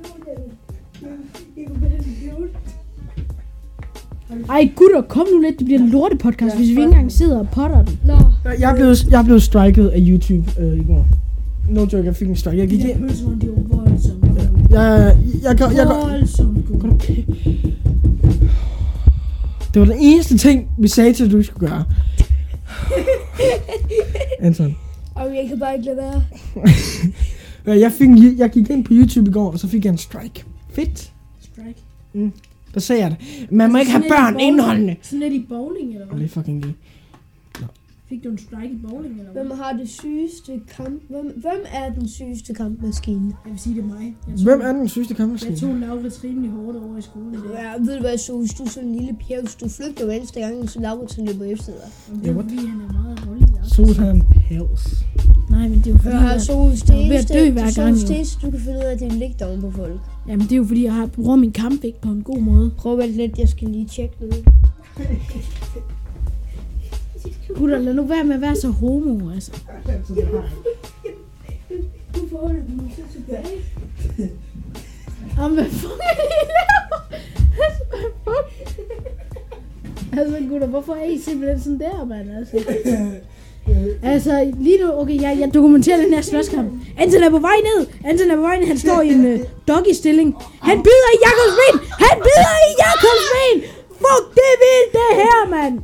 Ej, gutter, kom nu lidt. Det bliver en lortepodcast, hvis vi ikke engang sidder og potter den. Nå, Jeg er blevet, jeg er blevet striket af YouTube øh, i går. No joke, jeg fik en strike. Jeg gik ind. der pølser, de var voldsomt gode. Jeg, jeg, jeg, jeg, jeg, Voldsomt det var den eneste ting, vi sagde til, at du skulle gøre. Anton. og jeg kan bare ikke lade være. Jeg, fik en, jeg gik ind på YouTube i går, og så fik jeg en strike. Fedt. Strike. Der jeg det. Man må ikke have er børn indholdende. Sådan lidt i bowling, eller hvad? det er fucking gay. Fik du en strike i bowling, eller hvad? Hvem har det sygeste kamp? Hvem, hvem er den sygeste kampmaskine? Jeg vil sige, det er mig. Jeg tog, Hvem er den sygeste kampmaskine? Jeg tog Laurits rimelig hårdt over i skolen. Ja, ved du hvad, så hvis du er sådan en lille pjæv, hvis du flygter hver eneste gang, så du løber efter dig. er what? fordi, han er meget Så han en pels. Nej, men det er jo fordi, Jeg har at, er at eneste, dø hver er så gang, det eneste, du kan finde ud af, det er at ligge doven på folk. jamen, det er jo fordi, jeg har bruger min kampvægt på en god måde. Prøv at vente lidt, jeg skal lige tjekke noget. Gutter, lad nu være med at være så homo, altså. Du får det nu så tilbage. Jamen, hvad fuck er det, I laver? Altså, hvad fuck? Altså, gutter, hvorfor er I simpelthen sådan der, mand? Altså, altså lige nu, okay, jeg, jeg dokumenterer den her slåskamp. Anton er på vej ned. Anton er på vej ned. Han står i en uh, doggy-stilling. Han bider i Jakobs ben. Han bider i Jakobs ben. Fuck, det er vildt, det her, mand.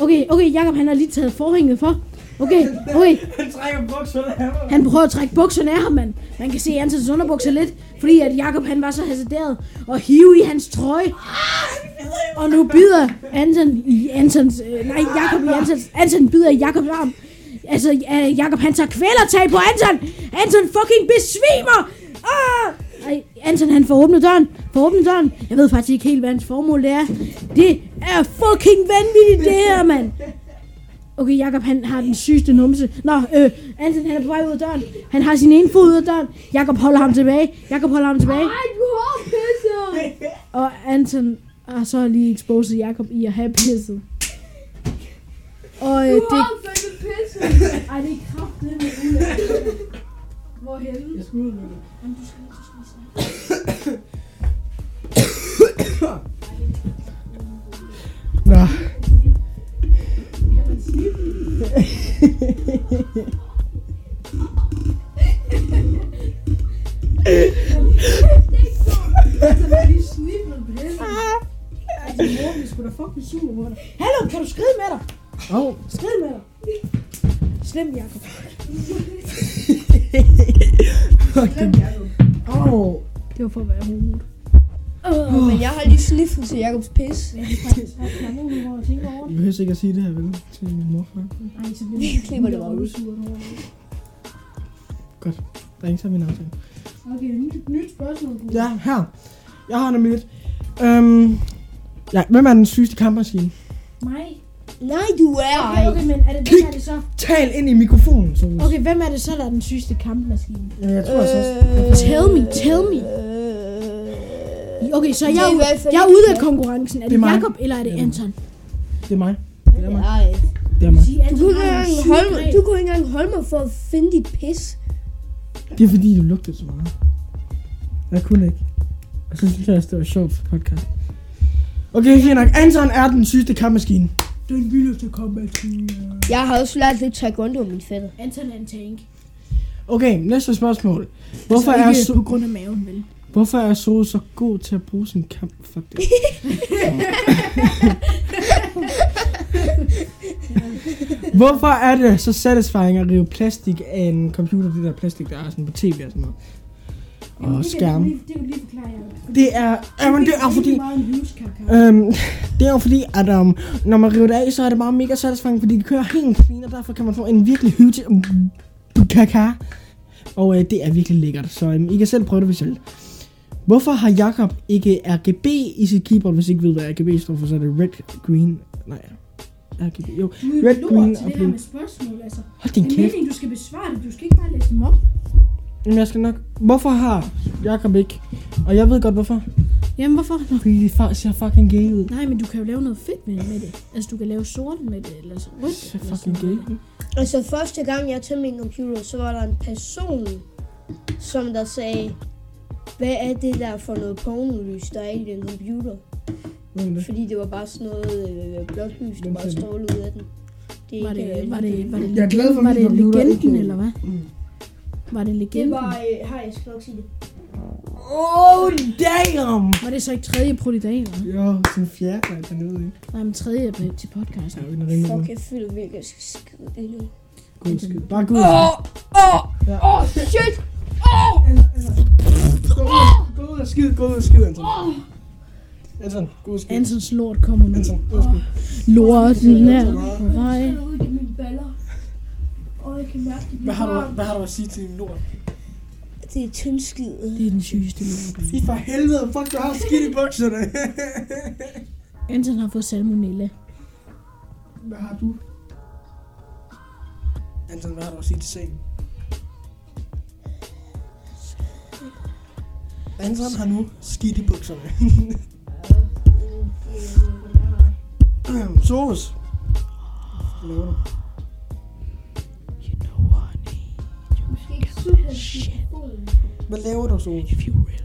Okay, okay, Jakob, han har lige taget forhænget for. Okay, okay. Han trækker bukserne af mig. Han prøver at trække bukserne af ham, mand. Man kan se Antons underbukser lidt, fordi at Jakob han var så hasarderet og hive i hans trøje. Og nu bider Anton i Antons... Øh, nej, Jakob i Antons... Anton bider i Jakobs arm. Altså, øh, Jakob han tager kvælertag på Anton. Anton fucking besvimer. Ah! Ej, Anton han får åbnet døren. Får åbnet døren. Jeg ved faktisk ikke helt, hvad hans formål det er. Det er fucking vanvittigt, det her, mand. Okay, Jakob han har den sygeste numse. Nå, øh, Anton han er på vej ud af døren. Han har sin ene fod ud af døren. Jakob holder ham tilbage. Jakob holder ham tilbage. Ej, du har pisset! Og Anton har så lige exposed Jakob i at have pisset. Og øh, Du det... har fandme pisset! Ej, det er kraftigt med ud Hvorhenne? Jeg skal ud med det. Jamen, du skal, du skal Hallo, kan du skride med dig? Åh, oh, Skrid med dig. Slem, Jakob. Åh. Det var for at være homo. Uh, men jeg har lige sniffet til Jakobs pis. Det. behøver ikke at sige det her, vel? Til min morfar. Ej, så bliver Vi klipper det bare ud. det. Der er ikke så min aftale. Okay, nyt, nyt spørgsmål. Ja, her. Jeg har nemlig et. Øhm, ja, hvem er den sygeste kampmaskine? Mig? Nej, du er Okay, okay, men er det, hvem er det så? Tal ind i mikrofonen, så. Okay, hvem er det så, der er den sygeste kampmaskine? Ja, jeg tror altså også. Øh, Tell me, tell me. Okay, så jeg, er i er, hvert u- fald jeg er ude af konkurrencen. Er Det det, er. Jakob eller er det er. Anton? Det er mig. Det er mig. Nej. Det er mig. Du Anton kunne, ikke holde mig, du kunne ikke engang holde mig for at finde dit pis. Det er fordi, du lugtede så meget. Jeg kunne ikke. Og så synes jeg det var sjovt for podcast. Okay, fint nok. Anton er den sygeste kampmaskine. Den vildeste kampmaskine. Jeg har også lært lidt taekwondo af min fætter. Anton er en tank. Okay, næste spørgsmål. Hvorfor altså, er, ikke so- på grund af maven, vel? Hvorfor er Sole så god til at bruge sin kamp? Fuck det. Hvorfor er det så satisfying at rive plastik af en computer, det der plastik, der er sådan på tv og sådan noget? Jamen, Og det kan skærm. du lige- Det kan du lige forklare, Jacob. Det er, jamen, det er fordi. Øhm, det er jo fordi, at um, når man river det af, så er det bare mega satisfying, fordi det kører helt clean, og derfor kan man få en virkelig hyggelig kaka. Og øh, det er virkelig lækkert, så øhm, I kan selv prøve det, hvis I vil. Hvorfor har Jakob ikke RGB i sit keyboard, hvis I ikke ved, hvad RGB står for, så er det red, green, nej, RGB, jo. Er Red, jo green til og det her blue. med spørgsmål, altså. Hold din Det er kæft. meningen, du skal besvare det. Du skal ikke bare læse dem op. Jamen, jeg skal nok. Hvorfor har Jakob ikke? Og jeg ved godt, hvorfor. Jamen, hvorfor? Nå. Fordi det fa- ser fucking gay ud. Nej, men du kan jo lave noget fedt med, med det. Altså, du kan lave sort med det, eller så rødt. Det ser eller fucking sådan gay noget. Altså første gang jeg tændte min computer, så var der en person, som der sagde, hvad er det der for noget pornolys, der er i den computer? Hvordan det? Fordi det var bare sådan noget øh, blåt lys, der bare det? strålede ud af den. Det er Var ikke, det, øh, var det, var det, Jeg er glad for, var at det legenden, ikke- eller hvad? Mm. Var det Det legenden? var, øh, her, jeg skal nok sige det. Oh, damn! Var det så ikke tredje proletar? Jo, sådan fjerde, jeg kan ved ikke. Nej, men tredje på, til podcast. Ja, vi er rimelig Fuck, jeg føler virkelig, at jeg skal skrive det nu. God skid. Bare god. Åh, åh, åh, shit! Gå ud og skid, gå ud og skid, Anton. Anton, gå ud og skid. Ansons lort kommer nu. Anton, gå ud og skid. Lorten er på vej. Jeg ud i mine baller. Og jeg kan mærke, det Hvad har, du, hvad har du at sige til din lort? Det er tyndskid. Det er den sygeste lort. Fy for helvede, fuck, du har skidt i bukserne. Anton har fået salmonella. hvad har du? Anton, hvad har du at sige til sagen? Anton har nu skidt i bukserne. Sovs. Hvad laver du? You know, honey, Måske ikke super Hvad laver du, Sovs? if you really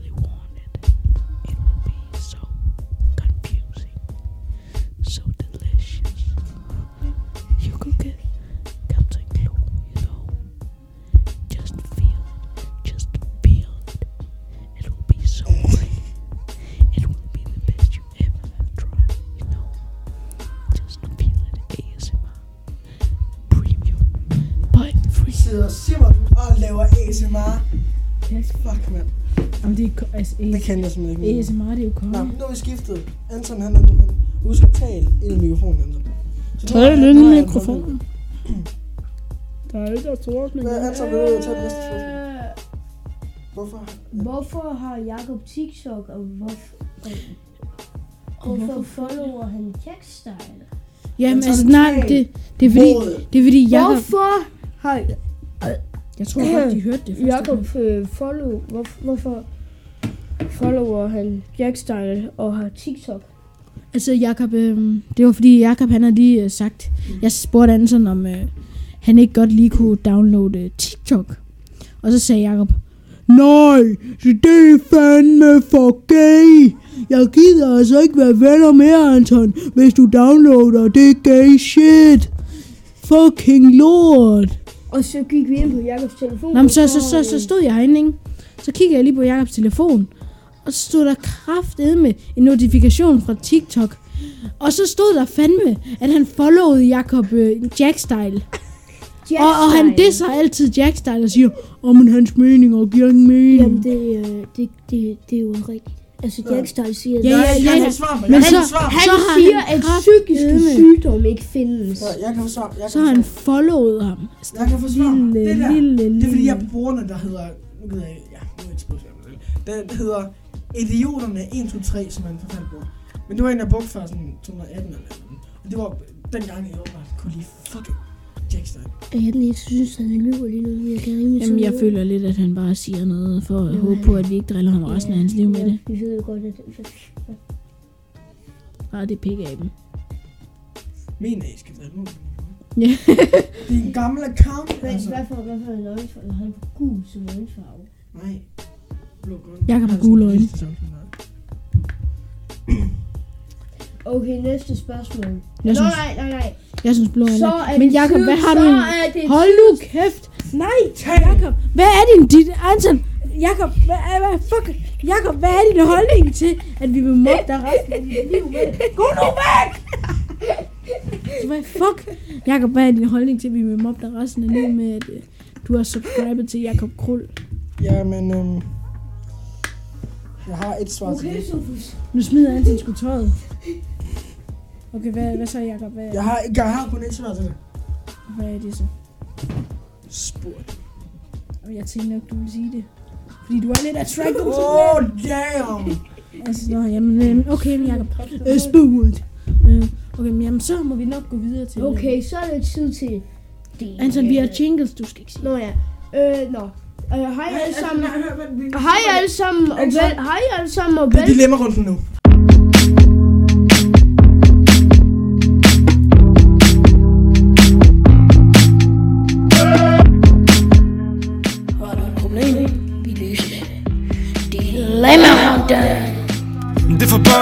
det er altså, kan jeg simpelthen ikke. ASMR, det er jo konge. nu er vi skiftet. Anton, han er nu. Han husk at tale ind i mikrofonen, Anton. Så nu har han- ind i nu har mikrofonen. Der er ikke store det. Hvad, Anton, vil du tage det næste spørgsmål? Hvorfor? Hvorfor har Jakob TikTok, og hvorfor, og hvorfor follower han Jackstyle? Jamen, altså, nej, det, det er fordi, det er fordi, Jacob, Hvorfor har jeg tror godt, de hørte det første Jakob gang. øh, follow, hvor, hvorfor follower han Jackstyle og har TikTok? Altså, Jacob, øh, det var fordi, Jacob, han har lige øh, sagt, jeg spurgte Anton, om øh, han ikke godt lige kunne downloade øh, TikTok. Og så sagde Jacob, Nej, det er fandme for gay. Jeg gider altså ikke være venner med Anton, hvis du downloader det gay shit. Fucking lort. Og så gik vi ind på Jakobs telefon. Nå, men så, så, så, så stod jeg herinde, ikke? Så kiggede jeg lige på Jakobs telefon, og så stod der kraftedme en notifikation fra TikTok. Og så stod der fandme, at han followede Jakob øh, Jackstyle. Og, og han disser altid Jackstyle og siger, om oh, hans meninger giver ingen mening. Jamen, det, øh, det, det, det er jo rigtigt. Altså, Jackstyle siger, Ja, Nej, ja, ja, kan ja. Men så, han så har siger, han at psykiske sygdomme ikke findes. Ja, Jeg kan få svar. Jeg Så kan har få han followet ham. Jeg kan få svar. Lille, Det der, lille, det er fordi, jeg noget, der hedder... Nu ved jeg Ja, nu er jeg ikke selv. Den hedder Idioterne 1, 2, 3, som man forfald bruger. Men det var en, jeg brugte før sådan 2018 eller noget. Og det var dengang, jeg bare kunne lide fucking Jackstyle. Jeg ikke synes, han lyver lige nu. Jeg kan rimelig Jamen, jeg føler lidt, at han bare siger noget for at håbe på, at vi ikke driller ham resten af hans liv med det. Vi ved jo godt, at Bare det pik af dem. Min af skal være nu. Ja. Det er en gammel account, altså. hvad for, hvad for en øjenfarve? Han er gul som øjenfarve. Nej. Jakob har Altså, gule øjne. Okay, næste spørgsmål. Jeg synes, nej, nej, nej. jeg synes blå Så øjne. er Men Jakob, hvad har så du? er det Hold nu kæft. Nej, Jakob. Hvad er din dit Anton? Jakob, hvad, er- hvad, fuck, Jakob, hvad er din holdning til, at vi vil mobbe dig resten af dit liv med? Gå nu væk! Hvad fuck? Jakob, hvad er din holdning til, at vi vil mobbe dig resten af livet med, at du har subscribet til Jakob Krul? Jamen, øhm... Jeg har et svar til det. Sofus. Nu smider Anton sgu tøjet. Okay, hvad, hvad så, Jakob? Hvad, Jeg har, jeg har kun et svar til det. hvad er det så? Spurgt. Og jeg tænkte nok, du ville sige det. Fordi du er lidt attracted til Oh, damn! Altså, nå, jamen, øh, okay, men Jacob. Øh, spurgt. Øh, okay, men jamen, så må vi nok gå videre til... øh, Okay, så er det tid til... Det. Anton, vi har jingles, du skal ikke sige. Nå ja. Øh, nå. Hej alle sammen. Hør, vent, vent. Hej alle sammen og vel, hej alle sammen og Det er vel. dilemma-runden nu.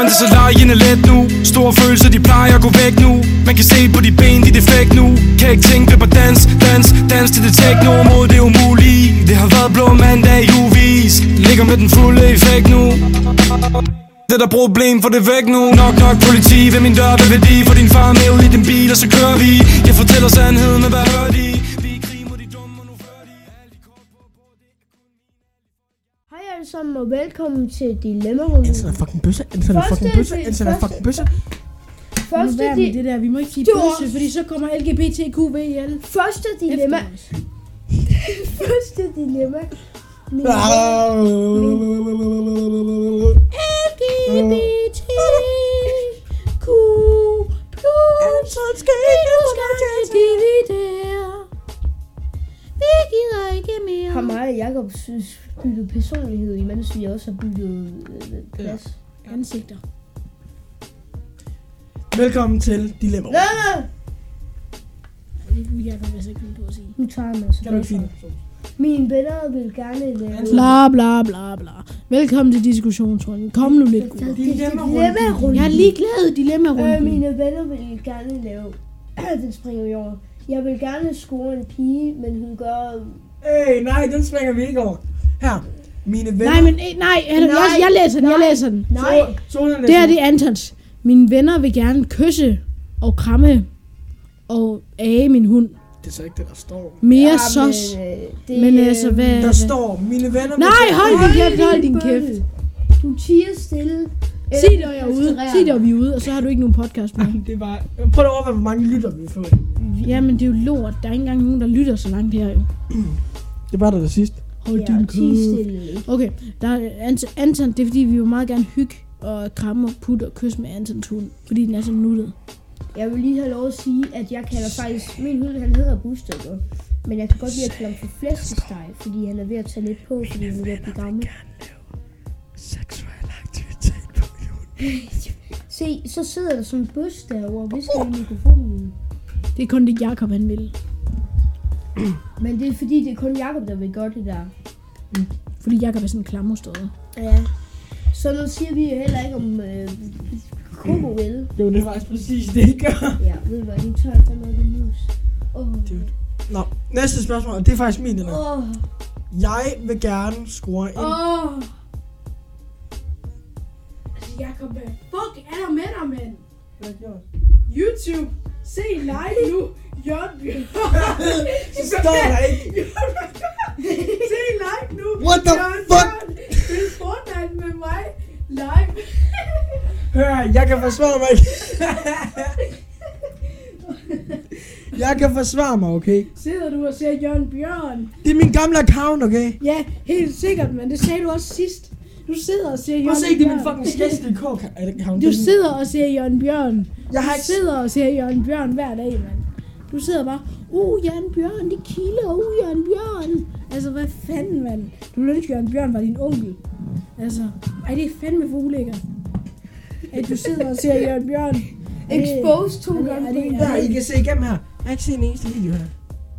Det. Dilemma-runden. Er så lejende let nu. Store følelser, de plejer at gå væk nu. Man kan se på de ben, de er defekt nu. Kan ikke tænke på dans, dans, dans til det techno. Mod det umulige Det har været blå mandag i uvis Ligger med den fulde effekt nu. Det er der problem, for det væk nu. Nok nok politi ved min dør, hvad værdi For din far med ud i din bil, og så kører vi. Jeg fortæller sandheden, men hvad sammen, og velkommen til Dilemma-rummet. Anton er fucking bøsse. Anton er fucking bøsse. Anton er fucking bøsse. Første, med di- det der, vi må ikke sige Det bøsse, fordi så kommer LGBTQV ihjel. første dilemma. Første dilemma. Min LGBTQ plus dividere. Vi gider ikke mere. har mig og Jacob synes byttet personlighed, imens vi også har byttet øh, plads. Ansigter. Velkommen til Dilemma. Ja. Nej, Det vil jeg godt ikke finde på at sige. Nu tager jeg mig så Kan du ikke? Mine venner vil gerne lave... Bla bla bla bla. Velkommen til diskussionsrunden. Kom nu lidt, gutter. Dilemma-runden. Jeg er ligeglad dilemma Øh, runden. mine venner vil gerne lave... den springer vi over. Jeg vil gerne score en pige, men hun gør... Hey, nej, den springer vi ikke over. Her. Mine venner. Nej, men eh, nej, jeg, jeg, jeg læser den, jeg Nej. læser den. Nej, Solen Det er det Antons. Mine venner vil gerne kysse og kramme og age min hund. Det er så ikke det, der står. Mere Ja, sos. Men, øh, det, Men altså, hvad... Der hvad- står, mine venner... Nej, hold din kæft, hold din kæft. Du tiger stille. Sig det, jeg er ude. Sig det, og vi er ude, og så har du ikke nogen podcast med. Det er bare... Prøv at overveje, hvor mange lytter vi får. Jamen, det er jo lort. Der er ikke engang nogen, der lytter så langt her, jo. Det var der det sidste. Hold Ja, din kæft. Okay, der er Ant- Anton, det er fordi, vi vil meget gerne hygge og kramme og putte og kysse med Antons hund. Fordi den er så nuttet. Jeg vil lige have lov at sige, at jeg kalder faktisk... Min hund, han hedder Buster, Men jeg kan godt lide at kalde ham for flæskesteg, fordi han er ved at tage lidt på, fordi han er ved at blive gammel. Se, så sidder der sådan en bøs derovre og visker i mikrofonen. Det er kun det, Jacob han vil. Men det er fordi, det er kun Jakob der vil gøre det der. Fordi Jacob er sådan en klammerstøder. Ja. Så nu siger vi jo heller ikke om øh, Coco vil. Jo, det er faktisk præcis det, gør. Ja, ved du hvad, nu tager jeg fandme noget mus. Åh. Dude. Nå, næste spørgsmål, og det er faktisk min, den her. Åh. Jeg vil gerne score en... Åh! Jacob, hvad fuck er der med dig, mand? Hvad har jeg gjort? YouTube, se live nu. Jørgen Bjørn. Så står der ikke. se live nu. What the Jørgen fuck? Spil Fortnite med mig. Live. Hør, jeg kan forsvare mig. jeg kan forsvare mig, okay? Sidder du og ser Jørgen Bjørn? Det er min gamle account, okay? Ja, helt sikkert, men det sagde du også sidst. Du sidder og ser Jørgen Prøv at se, det er min Bjørn. fucking skæsdk account. Du sidder og ser Jørgen Bjørn. Jeg har Du ikke... sidder og ser Jørgen Bjørn hver dag, mand. Du sidder bare, uh, Jørgen Bjørn, de kilder, uh, Jørgen Bjørn. Altså, hvad fanden, mand? Du ville ønske, Jørgen Bjørn var din onkel. Altså, ej, det er fandme for ulækkert. At du sidder og ser Jørgen Bjørn. Det- Exposed to det- er det- Ja, I kan se igennem her. Jeg har ikke set en eneste video her.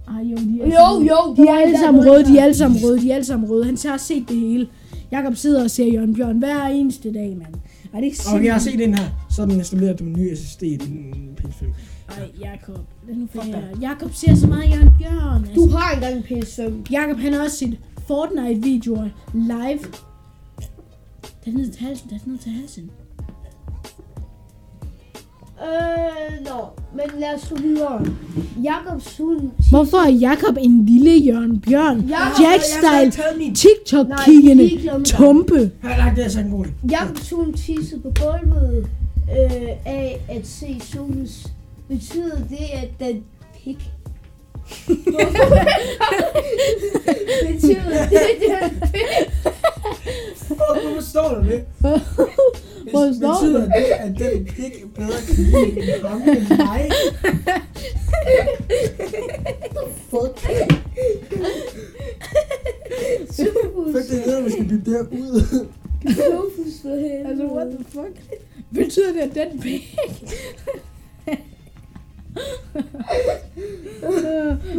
Ej, jo, de er, Jo, jo, de er alle sammen røde, de er alle sammen røde, de er alle sammen røde. Han har set det hele. Jakob sidder og ser Jørgen Bjørn hver eneste dag, mand. Ej, det er Okay, jeg har set den her. Så er den installeret på en ny SSD i din PS5. Ej, Jakob. Lad nu for her. Jakob ser så meget Jørgen Bjørn. Altså. Du har engang en PS5. Jakob han har også sit Fortnite-videoer live. Tag ned til halsen, tag ned til halsen. Øh, nå, men lad os gå videre. Jakobs hund... Hvorfor er Jakob en lille Jørgen Bjørn? Jakob- Jack-style, TikTok-kiggende, Nej, er tumpe. Har jeg lagt det her så en god? Jakobs hund tissede på gulvet øh, af at se solens. Betyder det, at den pik? Betyder det, at den pik? Fuck, hvorfor står der det? Hvor står Betyder det? det, at den pik bedre kan lide en ham end mig? Fuck. Sofus. Fuck, det er noget, man skal bytte det her ud. Sofus for helvede. Altså, what the fuck? Betyder det, at den pik?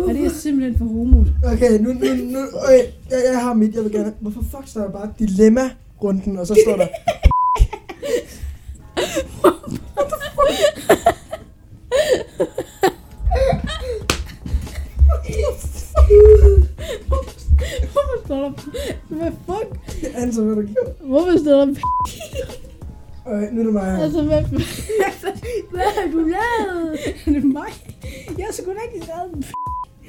ja, det er simpelthen for homoet. Okay, nu, nu, nu, okay, jeg, jeg har mit, jeg vil gerne... Hvorfor fuck står der bare dilemma-runden, og så står der... Hvorfor står der... Hvad fuck? Answer, hvad du gjorde. Hvorfor står der... Okay, nu er det mig. Altså, hvad... Hvad har du lavet? er det mig? Jeg har sgu da ikke skrevet p***.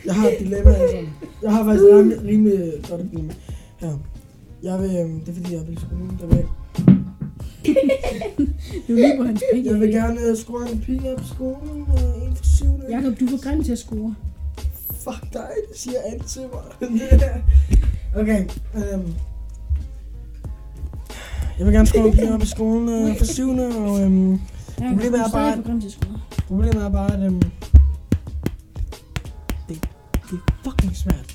Jeg har et dilemma, altså. Jeg har faktisk rimelig, rimelig godt et dilemma. Ja. Jeg vil, øhm, det er fordi, jeg vil skrue. Jeg vil, Det er lige på hans pik. jeg vil gerne øh, score en pige op i skolen. Øh, en for syvende. Jakob, du er for grim til at score. Fuck dig, det siger alt til mig. okay, øhm. Jeg vil gerne score en pige op i skolen øh, for syvende, og øhm, Jakob, Problemet er bare- at problemet er bare, at øhm, det, det er fucking svært.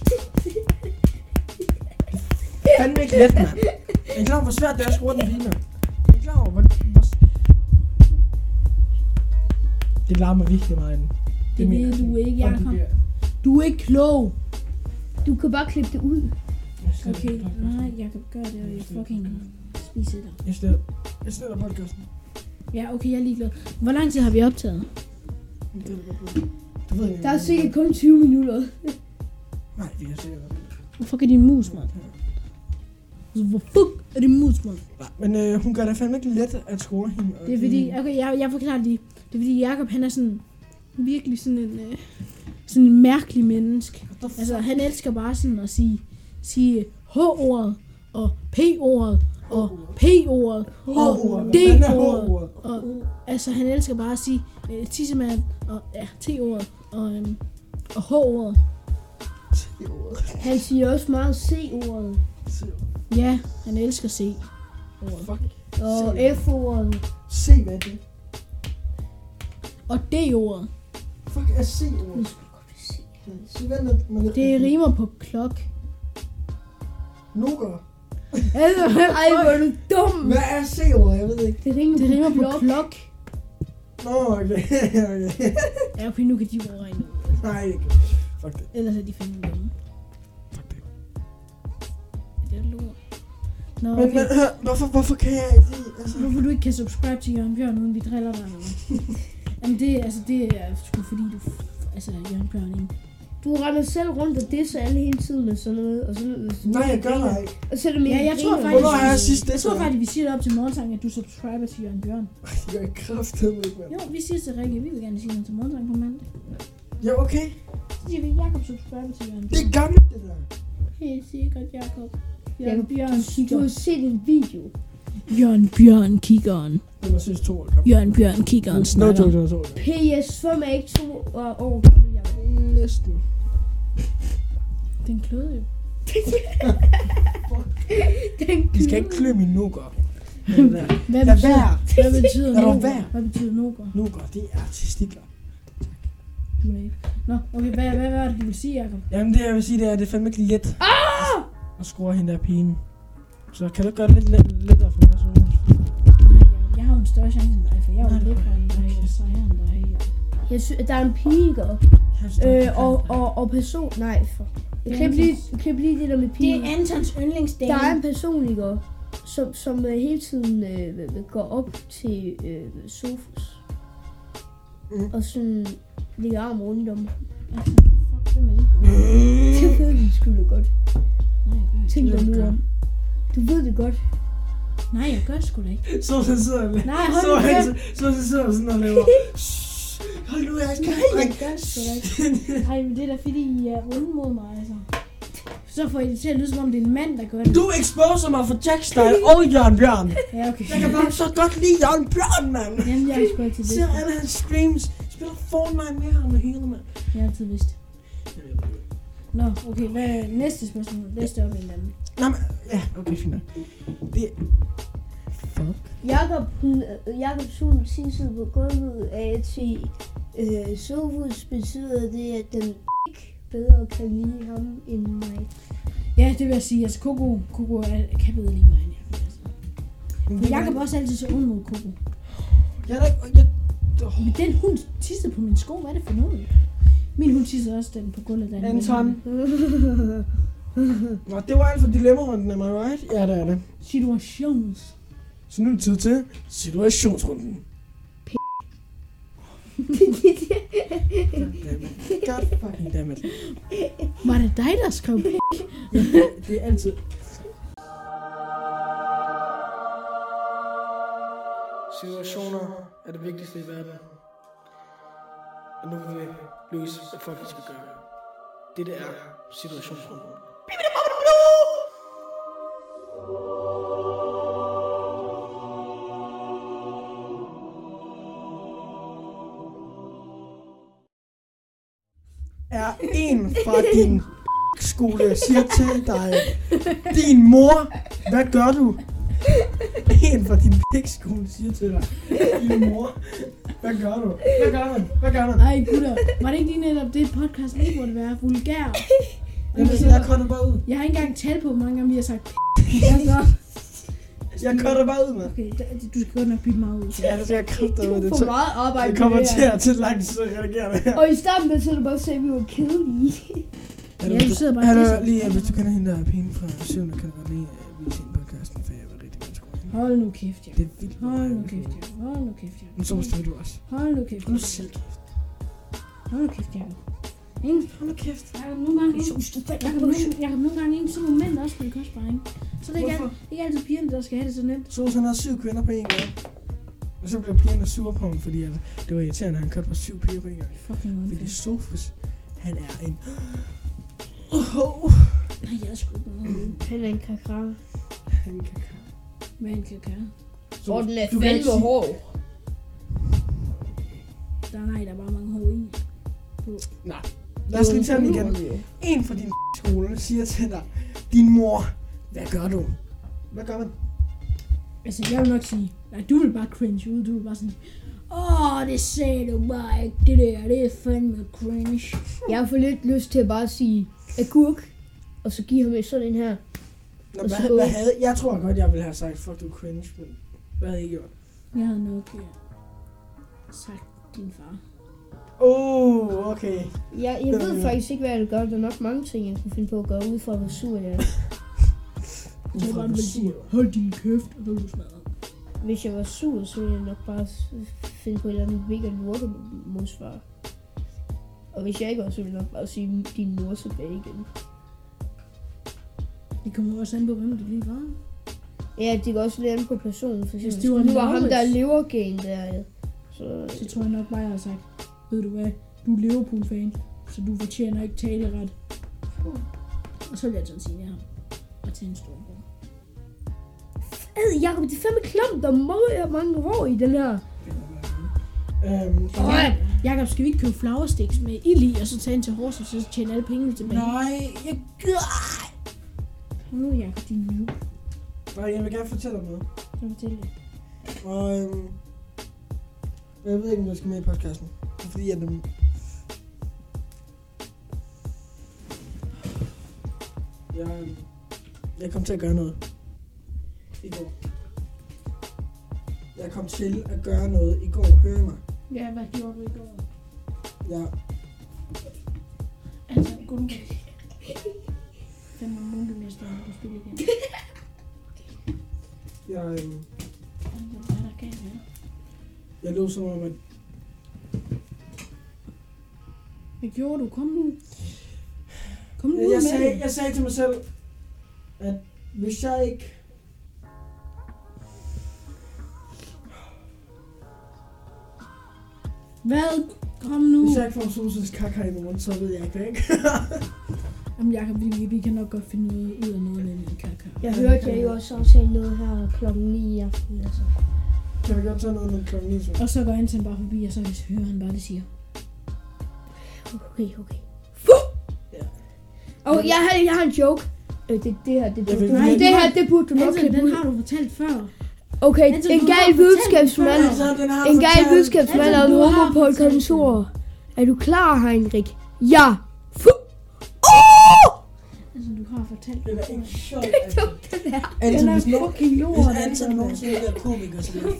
Det er fandme ikke let, mand. Jeg er klar over, hvor svært det er at score den pige, mand. Jeg er klar over, hvor... hvor... Det larmer virkelig meget. den. Det er det, jeg. du er ikke, Jakob. Du er ikke klog. Du kan bare klippe det ud. Jeg Okay, nej, Jakob, gør det, og jeg fucking spiser dig. Jeg sletter, jeg sletter podcasten. Ja, okay, jeg er ligeglad. Hvor lang tid har vi optaget? Det er det godt. Du ved ikke, Der er sikkert kun 20 minutter. Nej, vi har sikkert godt. Hvor fuck er din mus, mand? Altså, hvor fuck er din mus, mand? Nej, men øh, hun gør det fandme ikke let at score hende. og Det er fordi, okay, jeg, jeg forklarer det lige. Det er fordi, Jakob, han er sådan virkelig sådan en, øh, sådan en mærkelig menneske. What the fuck? Altså, han elsker bare sådan at sige, sige H-ordet, og P-ordet, og P-ordet, og D-ordet. Og, altså, han elsker bare at sige øh, tissemand, og ja, T-ordet, og, øhm, og H-ordet. Han siger også meget C-ordet. Ja, han elsker C. Fuck. Og. F-ordet. Se, hvad er det? Og D-ordet. Fuck er C-ordet? Se, hvad er det? Rimer på klok. Noger. Altså, Ej, hvor er du dum. Hvad er C-ordet? Jeg ved det ikke. Det rimer, det rimer på klok. klok. Nå, okay. okay. Ja, okay, nu kan de jo regne ud. Nej, ikke. Fuck det. Ellers er de fandme dumme. Fuck det. Det er lort. Nå, Men, okay. men hør, hvorfor, hvorfor kan jeg ikke lide? Altså, Hvorfor du ikke kan subscribe til Jørgen Bjørn, uden vi driller dig? Jamen det, altså, det er sgu fordi du... Altså, Jørgen Bjørn ikke. Du render selv rundt og disser alle hele tiden og sådan noget. Og så, nej, jeg gør det ikke. Og så er det mere Ja, jeg tror faktisk... Hvornår har jeg sidst det, Jeg tror faktisk, vi siger det op til morgensang, at du subscriber til Jørgen Bjørn. Det jeg kraftedeme ikke, mand. Jo, vi siger til Rikke, vi vil gerne sige noget til morgensang på mandag. Ja, okay. Så siger vi, Jakob subscriber til Jørgen Det Bjørn. er gammelt, det der. Helt sikkert, Jakob. Jørgen Jakob, Bjørn Du har set en video. Jørgen Bjørn kiggeren. Det må synes to år gammel. Jørgen Bjørn kiggeren Nå, snakker. to, to, to. PS, svøm er ikke to år gammel, Jacob. Næsten. Den kløede jo. Den Vi skal ikke klø min nukker. Det der. Hvad Lad betyder, være. hvad betyder Lad dog noger? være. Hvad betyder noger? Nukker, det er testikler. Du ved ikke. Nå, okay, hvad, hvad, hvad er det, du vil sige, Jacob? Jamen det jeg vil sige, det er, at det er fandme ikke let ah! at score hende der pigen. Så kan du ikke gøre det lidt let, lettere for mig? Så? Nej, jeg, jeg har jo en større chance end dig, for jeg er jo Nej, lækre end dig, og sejere end dig. Jeg synes, der er en pige, ikke? Øh, og, og, og person... Nej, for... Det er Klip lige, klip lige det der med Det pigen. er Antons yndlingsdame. Der er en person, ikke? Som, som øh, hele tiden øh, går op til øh, Sofus. Mm. Og sådan ligger arm rundt om. Altså, fuck, hvem er det? Det ved du sgu da godt. Nej, jeg gør ikke. Tænk dig Det nu om. Du ved det godt. Nej, jeg gør sgu da ikke. Så han sidder og Nej, hold så han, kæft. så han sidder sådan og laver. Hold nu, jeg skal Nej, ikke. Ej, men det er da fordi, I er onde mod mig, altså. Så får I det til at lyde, som om det er en mand, der gør det. Du exposer mig for Jack Style og Jørgen Bjørn. Ja, okay. Jeg kan bare så godt lide Jørgen Bjørn, mand. Jamen, jeg har sgu altid vidst Ser alle hans streams. Spiller Fortnite med ham og hele, mand. Jeg har altid vidst. Nå, okay, hvad er næste spørgsmål? Læs det op en anden. Nå, men, ja, okay, fint nok. Det... Fuck. Jakob, Jakob Sun tissede på gulvet af til øh, Sofus betyder det, at den ikke bedre kan lide ham end mig. Ja, det vil jeg sige. Altså, Coco, Coco er, kan bedre lide mig end jeg. Altså. Jacob er også altid så ond mod Coco. Jeg er ikke... Jeg, Men den hund tissede på min sko. Hvad er det for noget? Min hund tissede også den på gulvet. Den var Anton. Nå, det var alt for dilemma-runden, am I right? Ja, det er det. Situations. Så nu er det tid til situationsrunden. P- God fucking dammit. Var det dig, der skrev pik? det er altid... Situationer er det vigtigste i verden. Og nu vil vi løse, hvad folk skal gøre. Det er situationsrunden. En fra din skole siger til dig, din mor, hvad gør du? En fra din skole siger til dig, din mor, hvad gør du? Hvad gør man? Hvad gør man? Ej, gutter. Var det ikke lige netop det, podcast ikke måtte være? Vulgær. Jeg, jeg bare ud. Jeg har ikke engang talt på, hvor mange gange vi har sagt altså, Jeg cutter bare ud, mand. Okay, da- du skal godt nok bytte mig ud. Ja, det jeg kræfte ud. Det, For tager- meget arbejde det kommer med til at tage lang tid at redigere det her. Og i starten med, så er det bare se, at vi var kedelige. Ja, du sidder bare Hallo, disser. lige, hvis du kender hende der er pigen fra 7. kan du godt lige vise hende podcasten, for jeg vil rigtig skulle hende. Hold nu kæft, ja. Det er vildt. Hold nu meget kæft, du- ja. Hold nu kæft, ja. Nu så forstår du også. Hold nu kæft, nu selv kæft. Hold nu kæft, ja. Ingen, Hold nu kæft. jeg kan nogle gange, jeg kan nogle, jeg kan nogle gange ikke sådan mænd også spille kostbar, ikke? Så det er ikke, ikke altid pigerne, der skal have det så nemt. Så han havde syv kvinder på en gang. Og så blev pigerne sure på ham, fordi altså, det var irriterende, at han kørte på syv piger på en gang. Fucking Fordi. Sofus, han er en... Oh, Nej, jeg er sgu ikke noget. Han er en kakra. han Hvad en kakao? Så Og den er du kan ikke fandme hård. Der er nej, der er bare mange hår i. Nej. Lad os lige tage den igen. En fra din skole siger til dig, din mor, hvad gør du? Hvad gør man? Altså, jeg vil nok sige, nej, du vil bare cringe ud. Du vil bare sådan, åh, det sagde du bare ikke. Det der, det er fandme cringe. Jeg får lidt lyst til at bare sige agurk, og så give ham sådan en her. Nå, Og så hvad, hvad havde, jeg tror godt, jeg ville have sagt, fuck du cringe, men hvad havde I gjort? Jeg havde nok øh, sagt din far. Oh, okay. Jeg, jeg ved faktisk ikke, hvad jeg vil gøre. Der er nok mange ting, jeg kunne finde på at gøre, ud fra hvor sur jeg er. Jeg bare vil sige, hold din kæft, og du smadre. Hvis jeg var sur, så ville jeg nok bare finde på et eller andet mega lorte modsvar. Og hvis jeg ikke var, så ville jeg nok bare sige din mor tilbage igen. Det kommer også an på, hvem det lige var. Ja, det går også lidt an på personen. For Hvis eksempel, det var hvis var ham, der er levergen der, ja. så... Så tror jeg nok bare, jeg har sagt, ved du hvad, du er Liverpool-fan, så du fortjener ikke taleret. Og så vil jeg sådan sige ja. Og tage en stor bror. Ad, Jacob, det er fandme klamt. Der er mange, mange hår i den her. Øhm, Og Jakob, skal vi ikke købe flower sticks med ild i, og så tage en til Horsens, og så tjene alle pengene tilbage? nej, jeg gider Nu er Jakob din nu. Nej, jeg vil gerne fortælle dig noget. Så fortæl det. Og øhm, jeg ved ikke, om jeg skal med i podcasten. Det er fordi, øhm, jeg, øhm, jeg kom til at gøre noget i går. Jeg kom til at gøre noget i går. Hør mig. Ja, hvad gjorde du i går? Jeg, Altså, væk. Fem år munke næste år, du spiller igen. jeg, øhm, er jeg lå som om, at Hvad gjorde du? Kom nu. Kom nu jeg, jeg, sagde, det. jeg sagde til mig selv, at hvis jeg ikke Hvad? Kom nu. Hvis jeg ikke får Susans kaka i morgen, så ved jeg ikke, jeg Jamen, Jacob, vi, vi, kan nok godt finde noget ud af noget med min kaka. Jeg hørte, jeg jo også aftale noget her klokken 9 i aften. Altså. Kan vi godt tage noget med klokken 9? så? Og så går Anton bare forbi, og så hører han bare, det siger. Okay, okay. Ja. Og jeg har, jeg har en joke. Øh, det, det her, det, vil du, virkelig- det her, det burde du nok Anton, den har du fortalt før. Okay, Anton, en gal videnskabsmand. En gal videnskabsmand og en Anton, du har homo på et kontor. Er du klar, Heinrich? Ja. Fu. Oh! Altså, du har fortalt Det er ikke sjovt, altså. Den er Anton, Den er hvis nogen- fucking lort. Hvis Anton der. nogensinde er komiker, så bliver jeg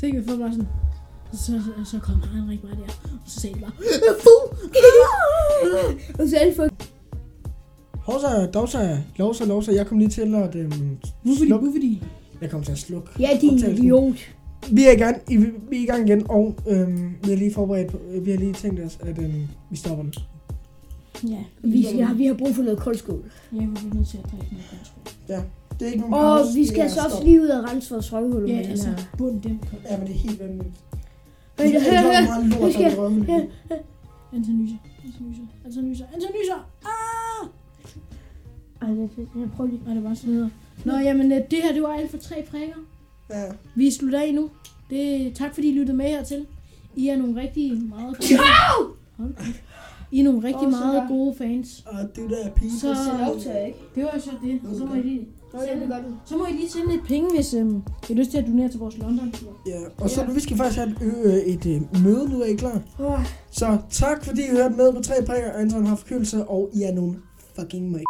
Tænk, jeg får bare sådan... Så, så, så kom Henrik bare der, og så sagde de bare... fu. Og så alle folk. Hovsa, dovsa, lovsa, lovsa. Jeg kom lige til at øhm, slukke. hvorfor de? Jeg kom til at slukke. Ja, din idiot. Vi er i gang, i, vi er i gang igen, og øhm, vi har lige forberedt, på, vi har lige tænkt os, at øhm, vi stopper den. Ja, Vi, skal, vi har brug for noget koldskål. jeg var nødt til at drikke noget kontrol. Det er ikke nogen Og pause. vi det skal er altså også stop. lige ud og rense vores røvhuller Ja, med den altså, her. bund dem. Ja, men det er helt vanvittigt. Er hør, så hør. Nu skal jeg-. Anton nyser, Anton nyser, Anton nyser, Anton nyser. Ah! Ej, det er fedt. Jeg prøver lige. Nej, det var sådan noget. Nå, jamen, øh, det her, det var alt for tre prikker. Ja. Vi slutter af nu. Det, tak fordi I lyttede med hertil. I er nogle rigtig meget gode... Hold. I er nogle rigtig så meget gode fans. Og det der er pige. Så ikke. det var så det. Og så må I lige, Nå, ja, det gør du. så må I lige sende lidt penge, hvis øhm, I har lyst til at donere til vores London-tur. Ja, og så vi skal faktisk have et, øh, et øh, møde nu, er I klar? Så tak fordi I hørte med på tre prikker. Anton har forkølelse, og I er nogle fucking mig.